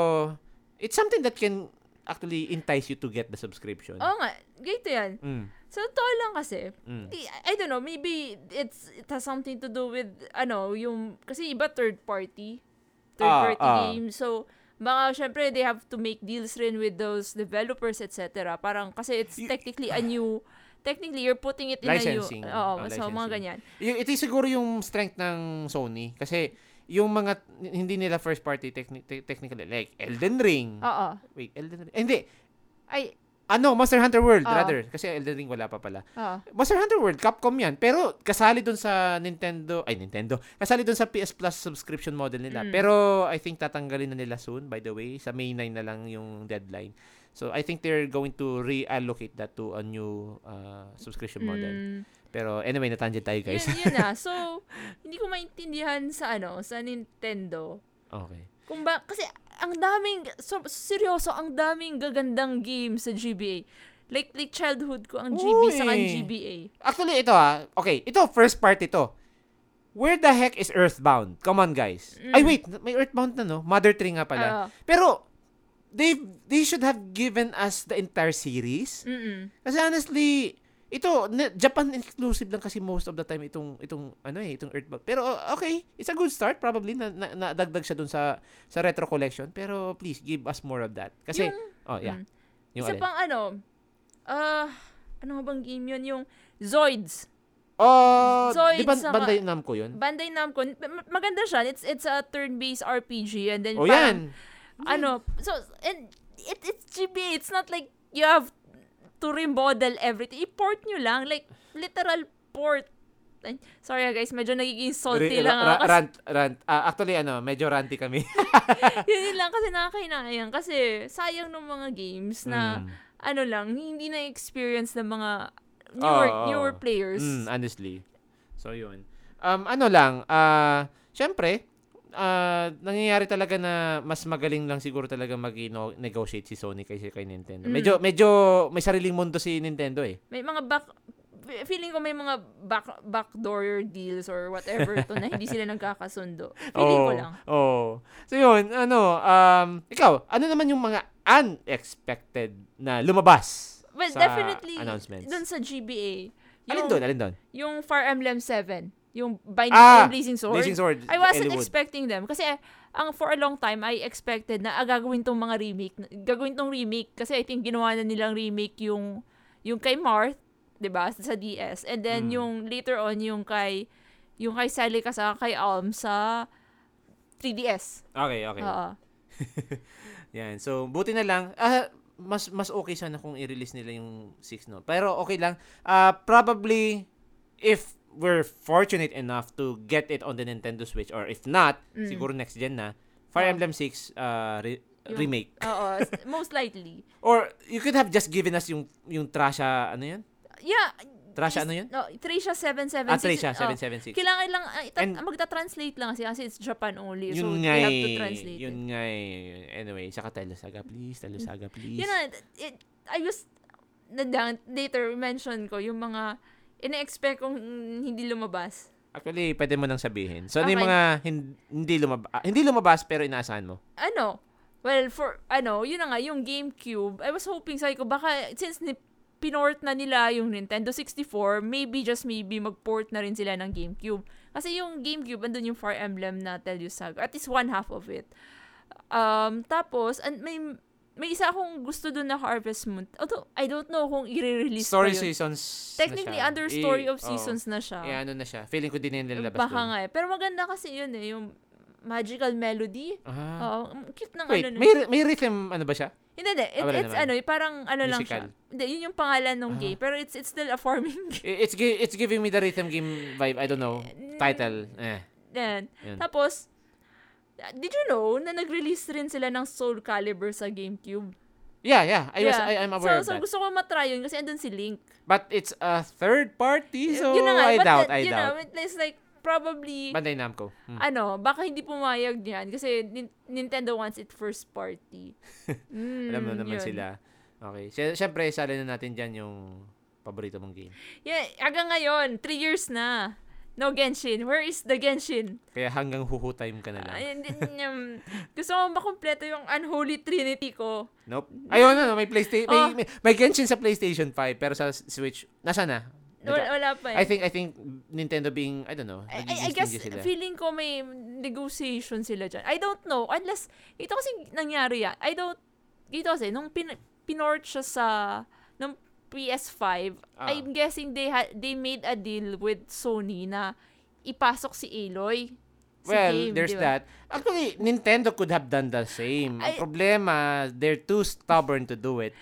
it's something that can actually entice you to get the subscription. Oo nga, ganito yan. Mm, Sa totoo lang kasi, mm. di- I don't know, maybe it's it has something to do with, ano, yung, kasi iba third party. Third Ah, party ah. game. So, baka syempre they have to make deals rin with those developers, etc. Parang, kasi it's technically a new, technically you're putting it in Licensing. a new, oo, Oh, so mga licensing. ganyan. Y- ito yung siguro yung strength ng Sony. Kasi, yung mga, hindi nila first party techni- te- technically, like Elden Ring. Oo. Wait, Elden Ring. Eh, hindi. Ay, Ano, Monster Hunter World, Ah. rather. Kasi Elden Ring wala pa pala. oo. Monster Hunter World, Capcom yan. Pero kasali dun sa Nintendo, ay Nintendo, kasali dun sa PS Plus subscription model nila. Mm. Pero I think tatanggalin na nila soon, by the way. Sa May 9 na lang yung deadline. So I think they're going to reallocate that to a new uh, subscription model. Mm, Pero anyway, natangent tayo guys. yun, yun na. <laughs> So, hindi ko maintindihan sa ano, sa Nintendo. okay. Kung ba, kasi ang daming, so, seryoso, ang daming gagandang games sa GBA. Like, like childhood ko ang GB Uy. sa ang GBA. Actually, ito ah. Okay, ito, first part ito. Where the heck is Earthbound? Come on, guys. Mm. Ay, wait. May Earthbound na, no? Mother 3 nga pala. Ah, Pero, they they should have given us the entire series. mm Kasi honestly, ito Japan exclusive lang kasi most of the time itong itong ano eh, itong Earthbound. Pero uh, okay, it's a good start probably na, na, nadagdag siya dun sa sa retro collection. Pero please give us more of that. Kasi oh yeah. mm. Yung Isa alin? pang ano, ah, ano bang game yun? Yung Zoids. Oh, So, di ba Bandai Namco yun? Bandai Namco, ma- maganda siya. It's it's a turn-based RPG and then O parang- yan. Ano, so, and it, it's GBA. It's not like you have to remodel everything. I-port nyo lang. Like, literal port. Ay, Sorry ah, guys, medyo nagiging salty Re- lang ako. Rant, rant. Ah, actually, ano, medyo ranty kami. <laughs> yun yun lang kasi nakakahinayang. Kasi sayang ng mga games na, Mm. ano lang, hindi na-experience ng mga newer, Oo, oo. newer players. Mm, honestly. So, yun. Um, ano lang, ah, syempre, ah, nangyayari talaga na mas magaling lang siguro talaga mag-negotiate si Sony kaysa kay Nintendo. Mm. Medyo, medyo may sariling mundo si Nintendo eh. May mga back feeling ko may mga back backdoor deals or whatever to na hindi sila nagkakasundo. Feeling ko Oo, lang. Oo. So, yun, ano, um, ikaw, ano naman yung mga unexpected na lumabas Well, sa definitely announcements? dun sa GBA. alin doon, alin doon? Yung Fire Emblem 7, yung Binding Ah, and Blazing Sword. Blazing Sword. I wasn't expecting them kasi eh, ang for a long time I expected na ah, gagawin tong mga remake, gagawin tong remake kasi I think ginawa na nilang remake yung yung kay Marth, 'di ba, sa DS. And then Mm. yung later on yung kay yung kay Sally sa kay Alm sa 3DS. Okay, okay. Oo. <laughs> Yan. So, buti na lang. Ah, mas mas okay sana kung i-release nila yung 6 no. Pero okay lang. Ah, probably if we're fortunate enough to get it on the Nintendo Switch or if not, Mm. siguro next gen na, Fire Oh. Emblem 6 uh, re- Yung- remake. <laughs> Oo, <laughs> most likely. Or you could have just given us yung yung Trasha ano yun? Yeah. Trasha ano yun? No, Tracia 776. Ah, Trasha oh, 776. Kailangan lang, ah, ita- And- magta-translate lang kasi, kasi it's Japan only. so, Yun they nga have to eh. translate Yun it. nga eh. Anyway, saka Telesaga please, Telesaga please. Yun na, it, I nadang, later, mention ko, yung mga, ina-expect kong hindi lumabas. Actually, pwede mo nang sabihin. So, ano yung Okay. mga hin- hindi, lumab- ah, hindi lumabas pero inaasahan mo? Ano, well, for, ano, yun na nga, yung GameCube, I was hoping, sabi ko, baka, since ni, pinort na nila yung Nintendo 64, maybe, just maybe, mag-port na rin sila ng GameCube. Kasi yung GameCube, andun yung Fire Emblem na Tell You Saga. At least one half of it. Um, tapos, and may, may isa akong gusto dun na Harvest Moon. Although, I don't know kung i-release Story pa yun. seasons Technically, na siya. under Story Eh, of. Seasons na siya. Eh, ano na siya. Feeling ko din na yung lalabas Baka doon. nga eh. Pero maganda kasi yun eh, yung Magical Melody. Ah. Ang cute ng Wait, ano. may, may rhythm ano ba siya? Hindi, hindi. It, Ah, it's naman. ano, eh, parang ano lang siya. Musical. Hindi, yun yung pangalan ng Ah. game. Pero it's it's still a farming <laughs> game. I- It's it's giving me the rhythm game vibe. I don't know. Title. Eh. Yan. Yun. Tapos, did you know na nag-release rin sila ng Soul Calibur sa GameCube? Yeah, yeah. I was Yeah. I, I'm aware so, of so that. gusto ko matry yun kasi andun si Link. But it's a third party, so yun na nga. I but doubt, that- I you doubt. know, it's like, probably, Bandai Namco. Hmm. ano, baka hindi pumayag niyan kasi Nin- Nintendo wants it first party. <laughs> Mm, Alam mo naman yun. sila. Okay. Siyempre, sali na natin dyan yung paborito mong game. Yeah, hanggang ngayon, three years na. No Genshin. Where is the Genshin? Kaya hanggang huhu time ka na lang. Ay, hindi, um, gusto ko makompleto yung Unholy Trinity ko. Nope. Ayun, ano, may PlayStation, Oh. may, may, may Genshin sa PlayStation 5, pero sa Switch, nasa na? Wala, wala pa eh. I think, I think, Nintendo being, I don't know, I, I- guess sila. feeling ko may negotiation sila dyan. I don't know. Unless, ito kasi nangyari yan. I don't, dito kasi, nung pin, pinort siya sa, PS5, Ah. I'm guessing they had they made a deal with Sony na ipasok si Aloy. sa Well, game, there's di ba? that. Actually, Nintendo could have done the same. Ang I- problema, they're too stubborn to do it.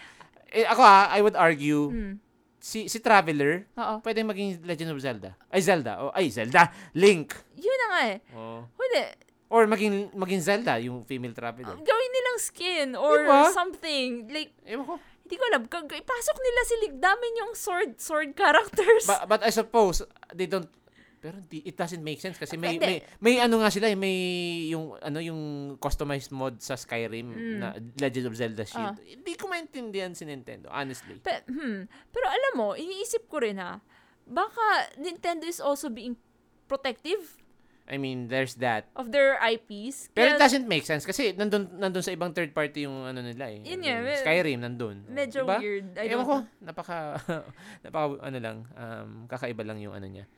Eh, ako ah, I would argue, Hmm. si si Traveler, Oo. pwede maging Legend of Zelda. Ay, Zelda. Oh, ay, Zelda. Link. Yun na nga eh. Oh. Hindi. Or maging maging Zelda, yung female Traveler. Gawin nilang skin or Diba? something. Like, Ewan ko. Hindi ko alam. Kag- ipasok nila si Lig. Dami yung sword, sword characters. But, but I suppose, they don't, pero di, it doesn't make sense kasi may, may, may ano nga sila, eh, may yung, ano, yung customized mod sa Skyrim Mm. na Legend of Zelda Shield. Ah. Hindi ko maintindihan si Nintendo, honestly. Pe- hmm. Pero alam mo, iniisip ko rin ha, baka Nintendo is also being protective I mean, there's that. of their IPs. Pero it doesn't make sense kasi nandun, nandun sa ibang third party yung ano nila eh. Yun well, Skyrim nandun. medyo Diba? weird. I Ewan ko, napaka, <laughs> napaka, ano lang, um, kakaiba lang yung ano niya.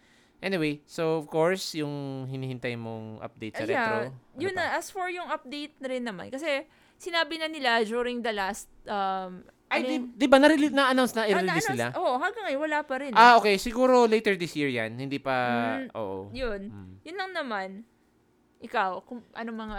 Anyway, so of course, yung hinihintay mong update sa Ah, yeah. retro. ano Yun pa? na, as for yung update na rin naman, kasi sinabi na nila during the last um, Ay, Ano di, di ba na-release na-announce na i-release nila? Oo, hanggang ngayon wala pa rin. Ah, okay. Siguro later this year yan. Hindi pa, Mm, oo. Yun. Mm. Yun lang naman. Ikaw, kung ano mga...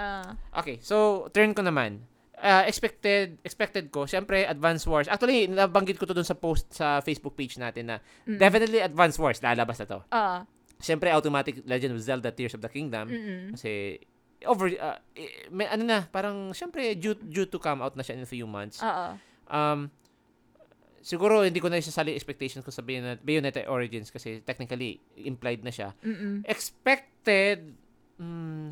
Okay, so turn ko naman. Ah, expected expected ko, syempre Advance Wars. Actually, nabanggit ko to dun sa post sa Facebook page natin na Mm. definitely Advance Wars lalabas na to. Ah, Syempre automatic Legend of Zelda Tears of the Kingdom mm kasi over eh, may, ano na, parang syempre due, due to come out na siya in a few months. Oo. Um siguro hindi ko na isasali expectations ko sa Bayonetta, Origins kasi technically implied na siya. Mm-mm. expected mm,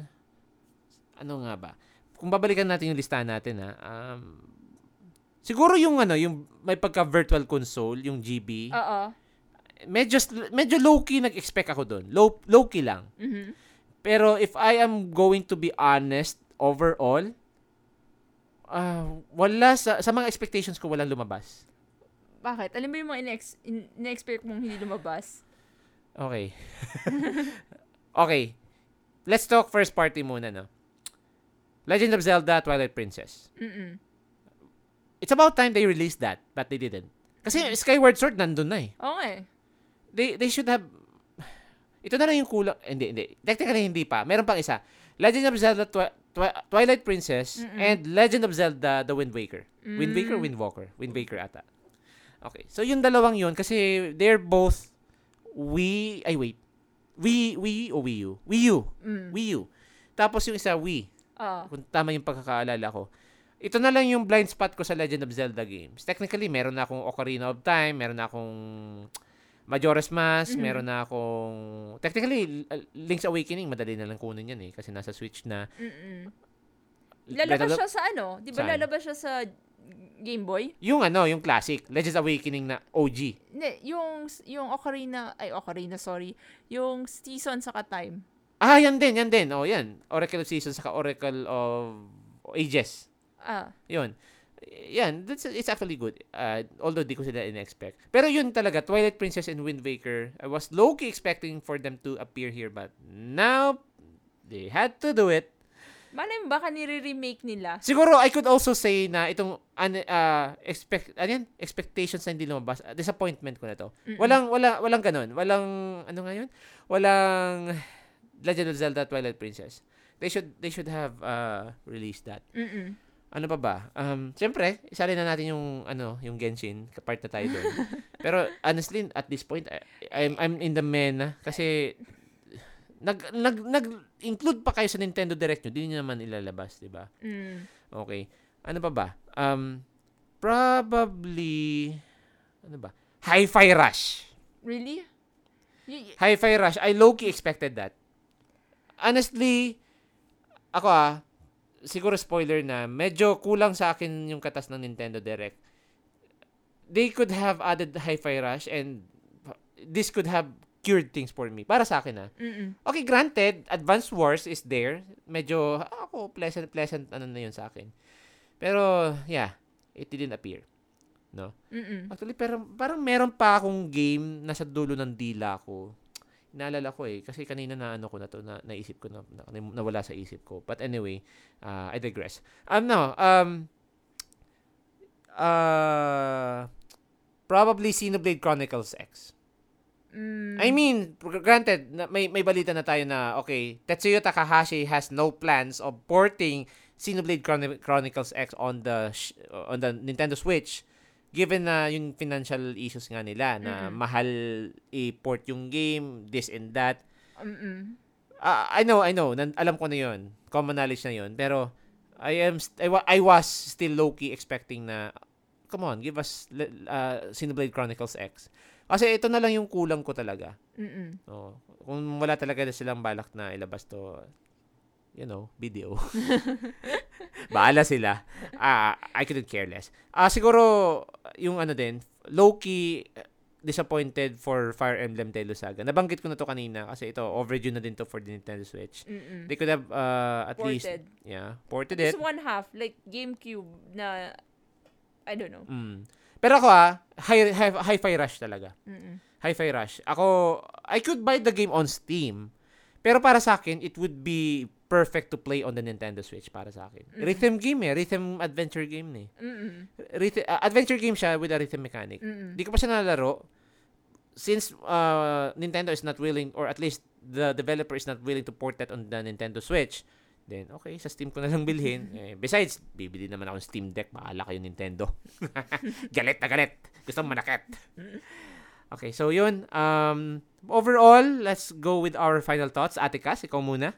ano nga ba kung babalikan natin yung listahan natin ha um, siguro yung ano yung may pagka virtual console yung GB Oo. medyo medyo low key nag-expect ako doon low low key lang Mhm. pero if I am going to be honest overall ah wala sa sa mga expectations ko walang lumabas Bakit? Alam mo yung mga ine-ex- in- ine-expect mong hindi lumabas? Okay. <laughs> okay. Let's talk first party muna, no? Legend of Zelda Twilight Princess. Mm-mm. It's about time they released that, but they didn't. Kasi Skyward Sword nandun na eh. Okay. They, they should have... <sighs> Ito na lang yung kulang. Hindi, hindi. Technically, hindi pa. Meron pang isa. Legend of Zelda Twi- Twi- Twilight Princess Mm-mm. and Legend of Zelda The Wind Waker. Wind Waker, Mm. Windwalker. Wind Waker ata. Okay. So, yung dalawang yun, kasi they're both Wii... Ay, wait. Wii, Wii o Wii U? Wii U. Mm. Wii U. Tapos yung isa, Wii. Ah. Kung tama yung pagkakaalala ko. Ito na lang yung blind spot ko sa Legend of Zelda games. Technically, meron na akong Ocarina of Time, meron na akong Majora's Mask, Mhm. meron na akong... Technically, Link's Awakening, madali na lang kunin yan eh. Kasi nasa Switch na. Mm-mm. Lalabas the- siya sa ano? Di ba Saan? lalabas siya sa Game Boy? Yung ano, yung classic. Legends Awakening na OG. Hindi, yung, yung Ocarina, ay Ocarina, sorry. Yung season saka time. Ah, yan din, yan din. Oh, yan. Oracle of Seasons, saka Oracle of Ages. Ah. Yun. Yan, that's, it's actually good. Uh, although di ko sila in-expect. Pero yun talaga, Twilight Princess and Wind Waker, I was low-key expecting for them to appear here, but now, they had to do it. Malay mo baka nire-remake nila. Siguro, I could also say na itong, an, uh, expect, ano yan? Expectations na hindi lumabas. Uh, disappointment ko na to. Mm-mm. Walang, wala, walang ganun. Walang, ano nga yun? Walang Legend of Zelda Twilight Princess. They should, they should have uh, released that. Mm-mm. Ano pa ba? Um, Siyempre, isali na natin yung, ano, yung Genshin. Part na tayo doon. <laughs> Pero, honestly, at this point, I, I'm, I'm in the mena. Kasi, nag, nag, nag-include pa kayo sa Nintendo Direct nyo, di nyo naman ilalabas, di ba? Mm. Okay. Ano pa ba? Um, probably, ano ba? Hi-Fi Rush. Really? Y- Hi-Fi Rush. I low-key expected that. Honestly, ako ah, siguro spoiler na, medyo kulang sa akin yung katas ng Nintendo Direct. They could have added Hi-Fi Rush and this could have cured things for me. Para sa akin ah. Mm-mm. Okay, granted, Advance Wars is there. Medyo, ako, pleasant, pleasant, ano na yun sa akin. Pero, yeah, it didn't appear. No? Mm-mm. Actually, pero parang meron pa akong game na sa dulo ng dila ko. Naalala ko eh. Kasi kanina na ano ko na to, na, naisip ko na, na, nawala sa isip ko. But anyway, uh, I digress. Um, no, um, uh, probably Xenoblade Chronicles X. Mm. I mean, gr- granted, na- may, may balita na tayo na, okay, Tetsuya Takahashi has no plans of porting Xenoblade Chroni- Chronicles X on the sh- on the Nintendo Switch given na yung financial issues nga nila na Mm-mm. mahal i-port yung game, this and that. Mm-mm. Ah, I know, I know, nan- alam ko na yun. Common knowledge na yun. Pero, I am, st- I, wa- I was still low-key expecting na, come on, give us uh, Xenoblade Chronicles X. Kasi ito na lang yung kulang ko talaga. Mm-mm. Oh, kung wala talaga silang balak na ilabas to, you know, video. Baala sila. Ah, I couldn't care less. Ah, siguro yung ano din, low-key eh, disappointed for Fire Emblem Telo Saga. Nabanggit ko na to kanina kasi ito overdue na din to for the Nintendo Switch. Mm-mm. They could have uh, at least Ported. yeah, ported Just it. one half, like GameCube na, I don't know. Mm. Pero ako ah, high, high, hi-fi rush talaga. Mm-mm. Hi-Fi Rush. Ako, I could buy the game on Steam. Pero para sa akin, it would be perfect to play on the Nintendo Switch para sa akin. Mm. Rhythm game eh. Rhythm adventure game eh. Mm-mm. Rhythm, uh, adventure game siya with a rhythm mechanic. Mm-mm. Di ko pa siya nalaro. Since uh, Nintendo is not willing, or at least the developer is not willing to port that on the Nintendo Switch, then okay, sa Steam ko na lang bilhin. <laughs> eh, besides, bibili naman ako ng Steam Deck. Bahala kayo Nintendo. <laughs> galit na galit. Gusto mo manakit. Okay, so yun. Um, overall, let's go with our final thoughts. Ate Cass, ikaw muna.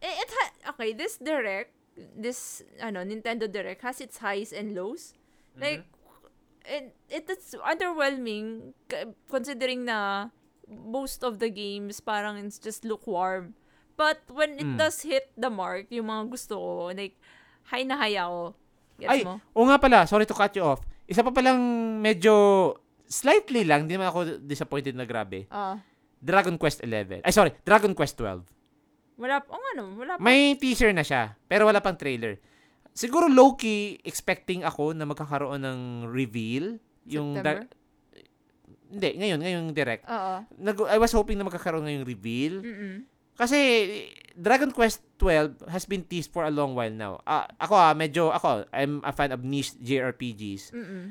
Eh, it ha- okay, this direct, this ano Nintendo Direct has its highs and lows. Like it it is underwhelming considering na most of the games parang it's just lukewarm. But when it Mm. does hit the mark, yung mga gusto ko, like high na high ako. Gets Ay, mo? oo nga pala, sorry to cut you off. Isa pa palang medyo slightly lang, hindi naman ako disappointed na grabe. Ah, Dragon Quest 11. Ay, sorry, Dragon Quest 12. wala pa, oh, ano, wala pa. May teaser na siya, pero wala pang trailer. Siguro low-key expecting ako na magkakaroon ng reveal. Yung September? hindi, ngayon, ngayong direct. Oo. Nag- I was hoping na magkakaroon ngayong reveal. Mm-mm. Kasi Dragon Quest 12 has been teased for a long while now. Ah, ako ah, medyo ako, I'm a fan of niche JRPGs. Mm-mm.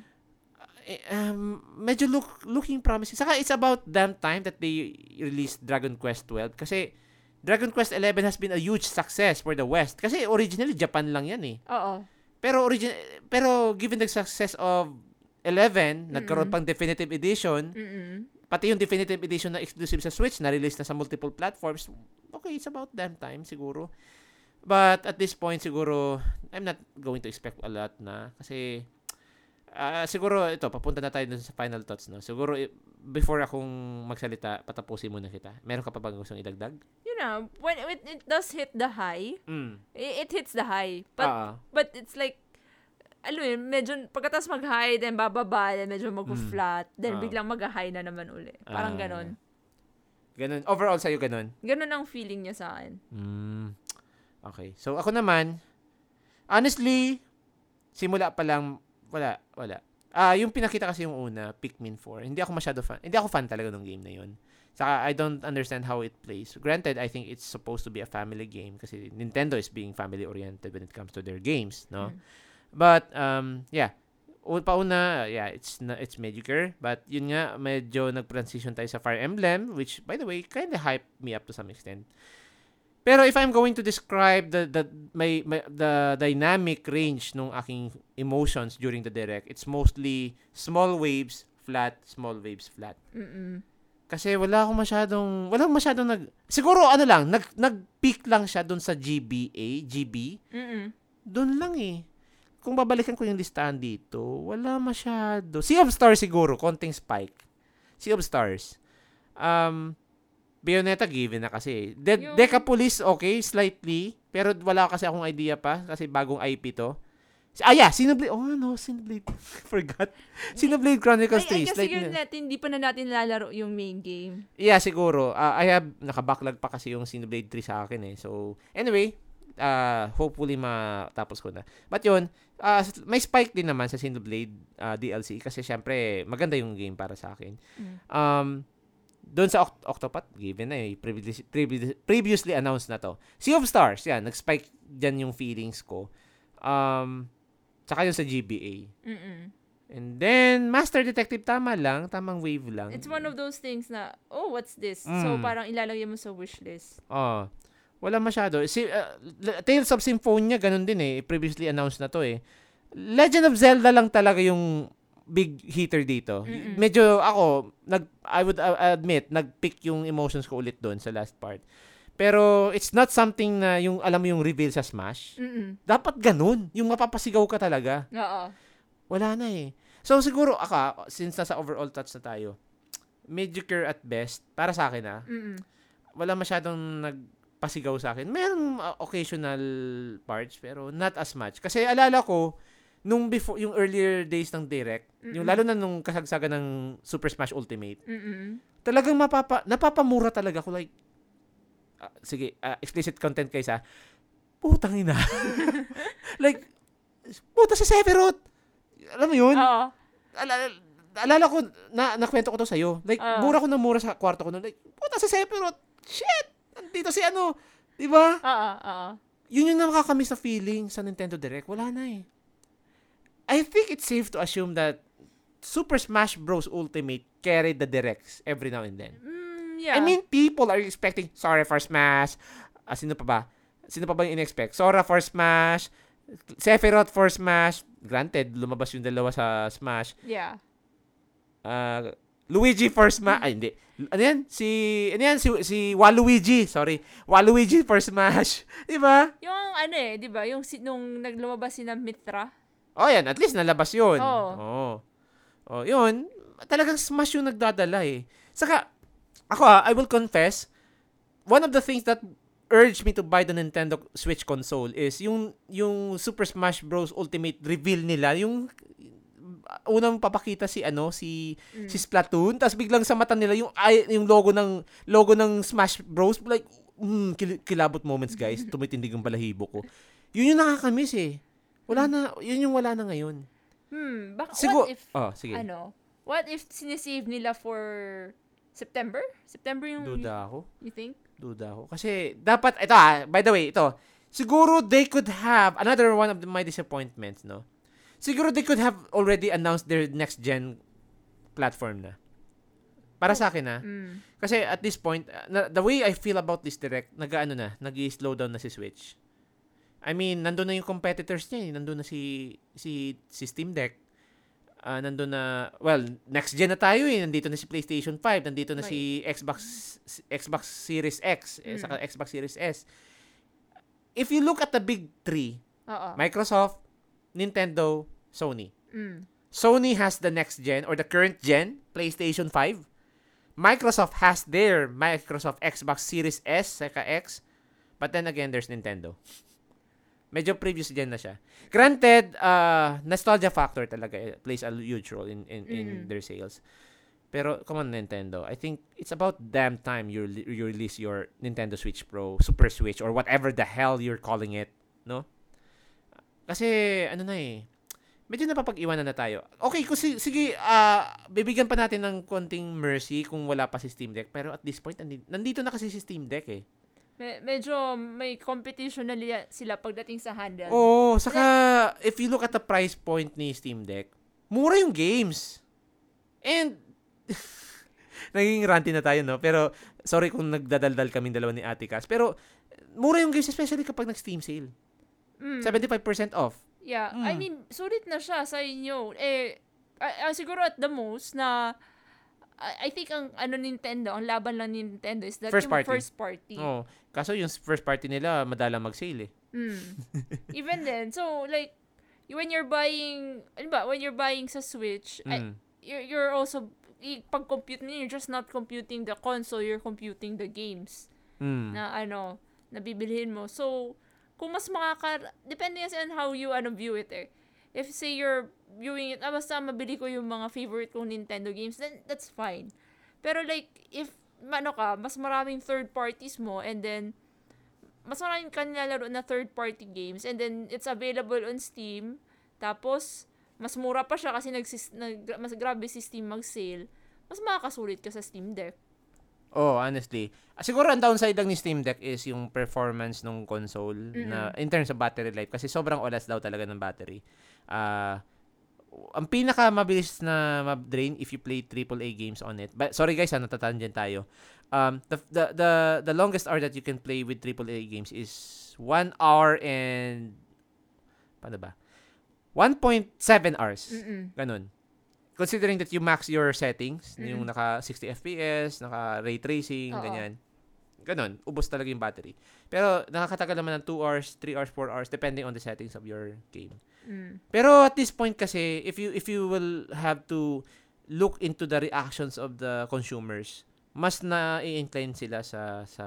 Eh, um, medyo look looking promising. Saka it's about damn time that they released Dragon Quest 12 kasi Dragon Quest 11 has been a huge success for the West kasi originally Japan lang yan eh. Oo. Pero origin pero given the success of 11, nagkaroon Mm-mm. pang definitive edition, Mm-mm. pati yung definitive edition na exclusive sa Switch na release na sa multiple platforms. Okay, it's about damn time siguro. But at this point siguro I'm not going to expect a lot na kasi ah, siguro ito papunta na tayo dun sa final thoughts no. Siguro i- before akong magsalita, patapusin muna kita. Meron ka pa bang gustong idagdag? You know, when it, it does hit the high, Mm. it, it hits the high. But Ah, But it's like, alam mo yun, medyo, pagkatas mag-high, then bababa, then medyo mag-flat, then Ah. biglang mag-high na naman uli. Parang Ah. ganon. ganun. Overall sa'yo ganun. Ganon ang feeling niya sa akin. Mm. Okay. So ako naman, honestly, simula pa lang, wala, wala. Ah, yung pinakita kasi yung una, Pikmin 4. Hindi ako masyado fan. Hindi ako fan talaga ng game na yun. Saka I don't understand how it plays. Granted, I think it's supposed to be a family game kasi Nintendo is being family oriented when it comes to their games, no? Mm. But um yeah, pauna, yeah, it's na, it's mediocre, but yun nga medyo nag-transition tayo sa Fire Emblem which by the way kind of hyped me up to some extent. Pero if I'm going to describe the the my, my the dynamic range nung aking emotions during the direct, it's mostly small waves, flat, small waves, flat. Mm-mm. Kasi wala akong masyadong wala akong masyadong nag siguro ano lang, nag nag-peak lang siya doon sa GBA, GB. Mm-mm. Doon lang eh. Kung babalikan ko yung listahan dito, wala masyado. Sea of Stars siguro, konting spike. Sea of Stars. Um, Bayonetta given na kasi. De- Yung- Decapolis, okay, slightly. Pero wala kasi akong idea pa kasi bagong IP to. Ah, yeah, Xenoblade. Oh, no, Xenoblade. <laughs> Forgot. Xenoblade Chronicles Ay, 3. ay, kasi slight yun na- natin, hindi pa na natin lalaro yung main game. Yeah, siguro. Ah, I have, naka-backlog pa kasi yung Xenoblade 3 sa akin eh. So, anyway, uh, hopefully matapos ko na. But yun, ah, may spike din naman sa Xenoblade ah, DLC kasi syempre, maganda yung game para sa akin. Mm. Um, doon sa Oct- Octopath, given na eh, previously, previously, previously announced na to. Sea of Stars, yan, nag-spike dyan yung feelings ko. Um, tsaka yung sa GBA. Mm-mm. And then, Master Detective, tama lang, tamang wave lang. It's one of those things na, oh, what's this? So, Mm. parang ilalagay mo sa wishlist. Oh. Wala masyado. Si, uh, Tales of Symphonia, ganun din eh. Previously announced na to eh. Legend of Zelda lang talaga yung big hitter dito. Mm-mm. Medyo ako, nag, I would uh, admit, nag-pick yung emotions ko ulit doon sa last part. Pero it's not something na yung alam mo yung reveal sa Smash. Mm-mm. Dapat ganun. Yung mapapasigaw ka talaga. Oo. Wala na eh. So siguro ako, since nasa overall touch na tayo, mediocre at best, para sa akin ah, Mm-mm. wala masyadong nagpasigaw sa akin. Meron uh, occasional parts pero not as much. Kasi alala ko nung before yung earlier days ng direct, yung Mm-mm. lalo na nung kasagsagan ng Super Smash Ultimate, Mm-mm. talagang mapapa napapamura talaga ko like ah, sige, ah, explicit content guys ha. Putang ina. <laughs> like puta si Sephiroth. Alam mo yun? Oo. Alala, alala ko, na, nakwento ko to sa'yo. Like, Ah. mura ko na mura sa kwarto ko nun. Like, puta sa Sephiroth. Shit! Nandito si ano, di ba? Oo, oo. Yun yung nakakamiss na feeling sa Nintendo Direct. Wala na eh. I think it's safe to assume that Super Smash Bros. Ultimate carried the directs every now and then. Mm, yeah. I mean, people are expecting Sora for Smash. Ah, sino pa ba? Sino pa ba yung in-expect? Sora for Smash. Sephiroth for Smash. Granted, lumabas yung dalawa sa Smash. yeah. Ah, Luigi for Smash. Ay, hindi. Ano yan? Si, ano yan? Si, si Waluigi. Sorry. Waluigi for Smash. <laughs> Di ba? Yung ano eh, di ba? Yung si, nung naglumabas si na Mitra. Oh, yan. At least nalabas yun. Oo. Oh. Oh, yun. Talagang Smash yung nagdadala eh. Saka, ako ah, I will confess, one of the things that urged me to buy the Nintendo Switch console is yung yung Super Smash Bros Ultimate reveal nila, yung unang papakita si ano si Mm. si Splatoon tapos biglang sa mata nila yung ay, yung logo ng logo ng Smash Bros like mm, kil- kilabot moments guys <laughs> tumitindig ang balahibo ko yun yung nakakamiss eh wala na yun yung wala na ngayon Hmm, baka Sigur- what if, oh sige ano, what if sinisave nila for September? September yung, duda ako you think? duda ako kasi dapat ito ah by the way ito siguro they could have another one of the, my disappointments no siguro they could have already announced their next gen platform na para sa akin ah Mm. Kasi at this point, uh, na, the way I feel about this direct, nag-ano na, nag-slow down na si Switch. I mean, nandun na yung competitors niya eh. Nandun na si, si, si Steam Deck. Ah, nandun na, well, next gen na tayo eh. Nandito na si PlayStation 5. Nandito na si Xbox Xbox Series X. Eh, Mm. saka Xbox Series S. If you look at the big three, Oo. Microsoft, Nintendo, Sony. Mm. Sony has the next gen or the current gen, PlayStation 5. Microsoft has their Microsoft Xbox Series S, saka X. But then again, there's Nintendo. Medyo previous gen na siya. Granted, uh, nostalgia factor talaga eh, plays a huge role in in, in Mm. their sales. Pero come on Nintendo, I think it's about damn time you rele- you release your Nintendo Switch Pro, Super Switch or whatever the hell you're calling it, no? Kasi ano na eh, medyo napapag-iwanan na tayo. Okay, kung si- sige, ah, bibigyan pa natin ng konting mercy kung wala pa si Steam Deck. Pero at this point, nandito na kasi si Steam Deck eh. Me- medyo may competition na liya- sila pagdating sa handle. Oo, saka if you look at the price point ni Steam Deck, mura yung games. And, <laughs> naging ranty na tayo, no? Pero, sorry kung nagdadaldal kaming dalawa ni Ate Cass. Pero, mura yung games, especially kapag nag-Steam sale. Mm. 75% off. Yeah, I Mm. mean, sulit na siya sa inyo. Eh, ah, siguro at the most na I, I think ang ano Nintendo, ang laban lang ni Nintendo is that First yung party. first party. Oo. Kaso yung first party nila, madala mag-sale eh. Mm. <laughs> Even then, so like when you're buying, ano ba, when you're buying sa Switch, Mm. you're, you're also i- pag-compute niyo, you're just not computing the console, you're computing the games Mm. na ano, na bibilhin mo. So, kung mas makaka... Depende kasi on how you ano, view it eh. If say you're viewing it, ah, basta mabili ko yung mga favorite kong Nintendo games, then that's fine. Pero like, if ano ka, mas maraming third parties mo, and then, mas maraming kanilalaro na third party games, and then it's available on Steam, tapos, mas mura pa siya kasi nagsis, nag, mas grabe si Steam mag-sale, mas makakasulit ka sa Steam Deck. Oh, honestly. Siguro ang downside lang ni Steam Deck is yung performance ng console na in terms of battery life kasi sobrang oras daw talaga ng battery. Ah, ang pinaka mabilis na ma-drain if you play AAA games on it. But sorry guys, ha, natatangent tayo. Um, the, the the the longest hour that you can play with AAA games is 1 hour and paano ba? 1.7 hours. Mm-mm. Ganun. Considering that you max your settings, Mm. yung naka 60 FPS, naka ray tracing, Oo. ganyan. Ganun, ubos talaga yung battery. Pero nakakatagal naman ng 2 hours, 3 hours, 4 hours depending on the settings of your game. Mm. Pero at this point kasi, if you if you will have to look into the reactions of the consumers, mas na-incline sila sa sa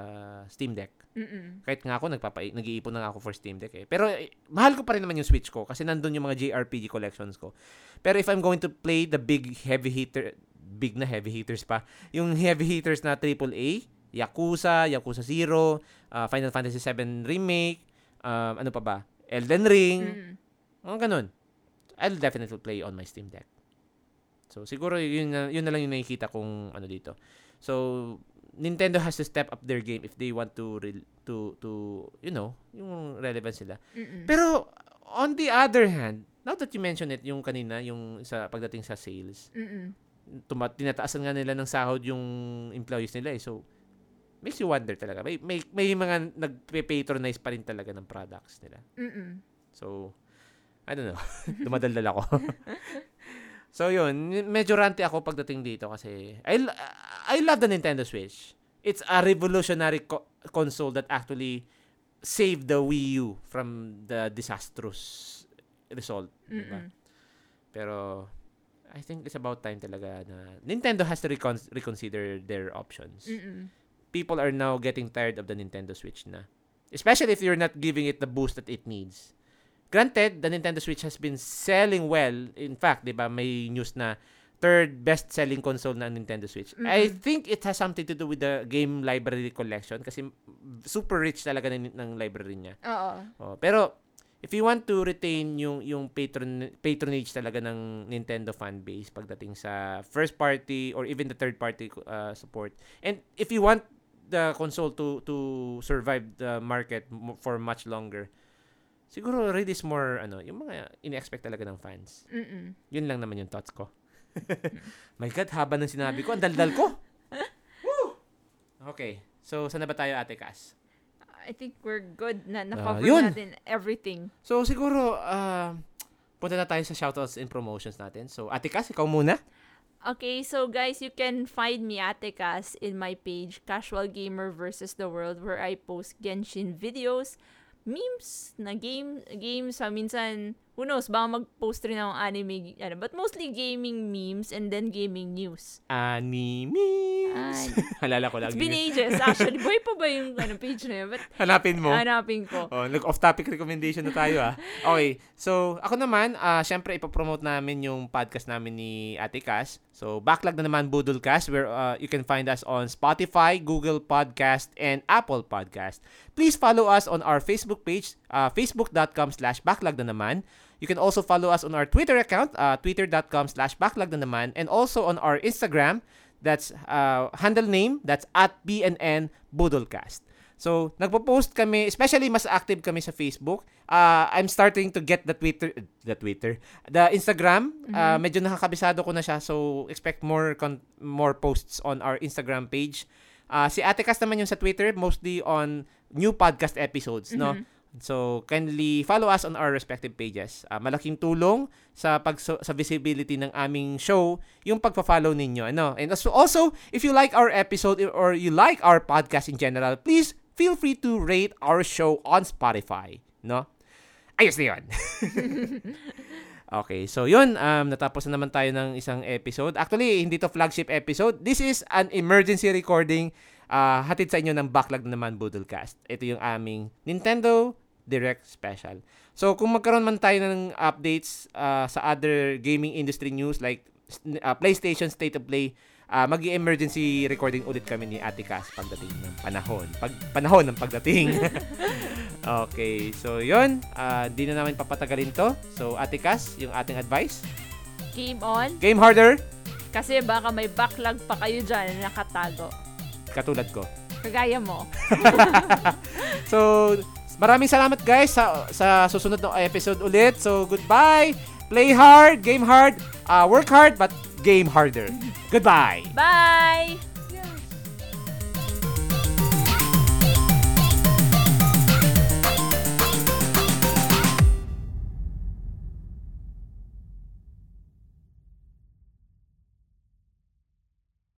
Steam Deck. Mm-mm. Kahit nga ako, nagpapa nag-iipon na ako for Steam Deck eh. Pero eh, mahal ko pa rin naman yung Switch ko kasi nandun yung mga JRPG collections ko. Pero if I'm going to play the big heavy hitter, big na heavy hitters pa, yung heavy hitters na AAA, Yakuza, Yakuza 0, uh, Final Fantasy 7 Remake, um, ano pa ba? Elden Ring, Mm. mga ganun. I'll definitely play on my Steam Deck. So, siguro yun na, yun na lang yung nakikita kong ano dito. So, Nintendo has to step up their game if they want to re- to to you know, yung relevance sila. Mm-mm. Pero on the other hand, now that you mention it, yung kanina, yung sa pagdating sa sales, Mm-mm. tuma- tinataasan nga nila ng sahod yung employees nila eh. So, makes you wonder talaga. May, may, may mga nagpe-patronize pa rin talaga ng products nila. Mm-mm. So, I don't know. <laughs> Dumadaldal ako. <laughs> so, yun. Medyo ranty ako pagdating dito kasi I, I love the Nintendo Switch. It's a revolutionary co- console that actually saved the Wii U from the disastrous result. diba? Pero, I think it's about time talaga na Nintendo has to recon- reconsider their options. Mm-mm. People are now getting tired of the Nintendo Switch na. Especially if you're not giving it the boost that it needs. Granted, the Nintendo Switch has been selling well. In fact, 'di ba, may news na third best-selling console na Nintendo Switch. I Mm-mm. think it has something to do with the game library collection kasi super rich talaga ng, ng library niya. Oo. Oh, pero if you want to retain yung yung patron patronage talaga ng Nintendo fan base pagdating sa first party or even the third party uh, support. And if you want the console to to survive the market for much longer, siguro release more ano, yung mga ini-expect talaga ng fans. Mm-mm. Yun lang naman yung thoughts ko. <laughs> My God, haba ng sinabi ko. Ang daldal ko. <laughs> Woo! Okay. So, saan na ba tayo, Ate Cass? I think we're good na na-cover Ah, yun. natin everything. So, siguro, uh, punta na tayo sa shoutouts and promotions natin. So, Ate Cass, ikaw muna. Okay, so guys, you can find me Ate Cass in my page Casual Gamer versus the World where I post Genshin videos, memes na game games sa minsan who knows baka mag-post rin ng anime ano but mostly gaming memes and then gaming news. Animes. Halala <laughs> ko lang. It's been yun. ages <laughs> actually. Boy pa ba yung ano page na yun? But Hanapin mo. hanapin ko. Oh, nag-off-topic recommendation na tayo ah. Okay. So, ako naman, ah syempre ipopromote namin yung podcast namin ni Ate Cass. So, backlog na naman Budolcast where ah, you can find us on Spotify, Google Podcast, and Apple Podcast. Please follow us on our Facebook page, ah, facebook.com slash backlog na naman. You can also follow us on our Twitter account, uh, twitter.com slash backlog na naman, and also on our Instagram, that's uh, handle name, that's at BNN Budolcast. So, nagpo-post kami, especially mas active kami sa Facebook. Uh, I'm starting to get the Twitter, the Twitter, the Instagram. Uh, medyo nakakabisado ko na siya, so expect more con- more posts on our Instagram page. Uh, si Ate Cass naman yung sa Twitter, mostly on new podcast episodes, no? So, kindly follow us on our respective pages. Ah, malaking tulong sa pag sa visibility ng aming show yung pagpa-follow ninyo, ano? And also, also, if you like our episode or you like our podcast in general, please feel free to rate our show on Spotify, no? Ayos na yun. <laughs> okay, so yun, um, natapos na naman tayo ng isang episode. Actually, hindi to flagship episode. This is an emergency recording uh, hatid sa inyo ng backlog na naman Boodlecast. Ito yung aming Nintendo Direct Special. So, kung magkaroon man tayo ng updates uh, sa other gaming industry news like uh, PlayStation State of Play, uh, mag emergency recording ulit kami ni Ate Cass pagdating ng panahon. Pag, panahon ng pagdating. <laughs> okay, so yun. Uh, di na namin papatagalin to. So, Ate Cass, yung ating advice. Game on Game harder, kasi baka may backlog pa kayo dyan na nakatago. katulad ko. Kagaya mo. <laughs> So, maraming salamat guys sa sa susunod na episode ulit. So, goodbye. Play hard, game hard, uh, work hard, but game harder. Goodbye. Bye!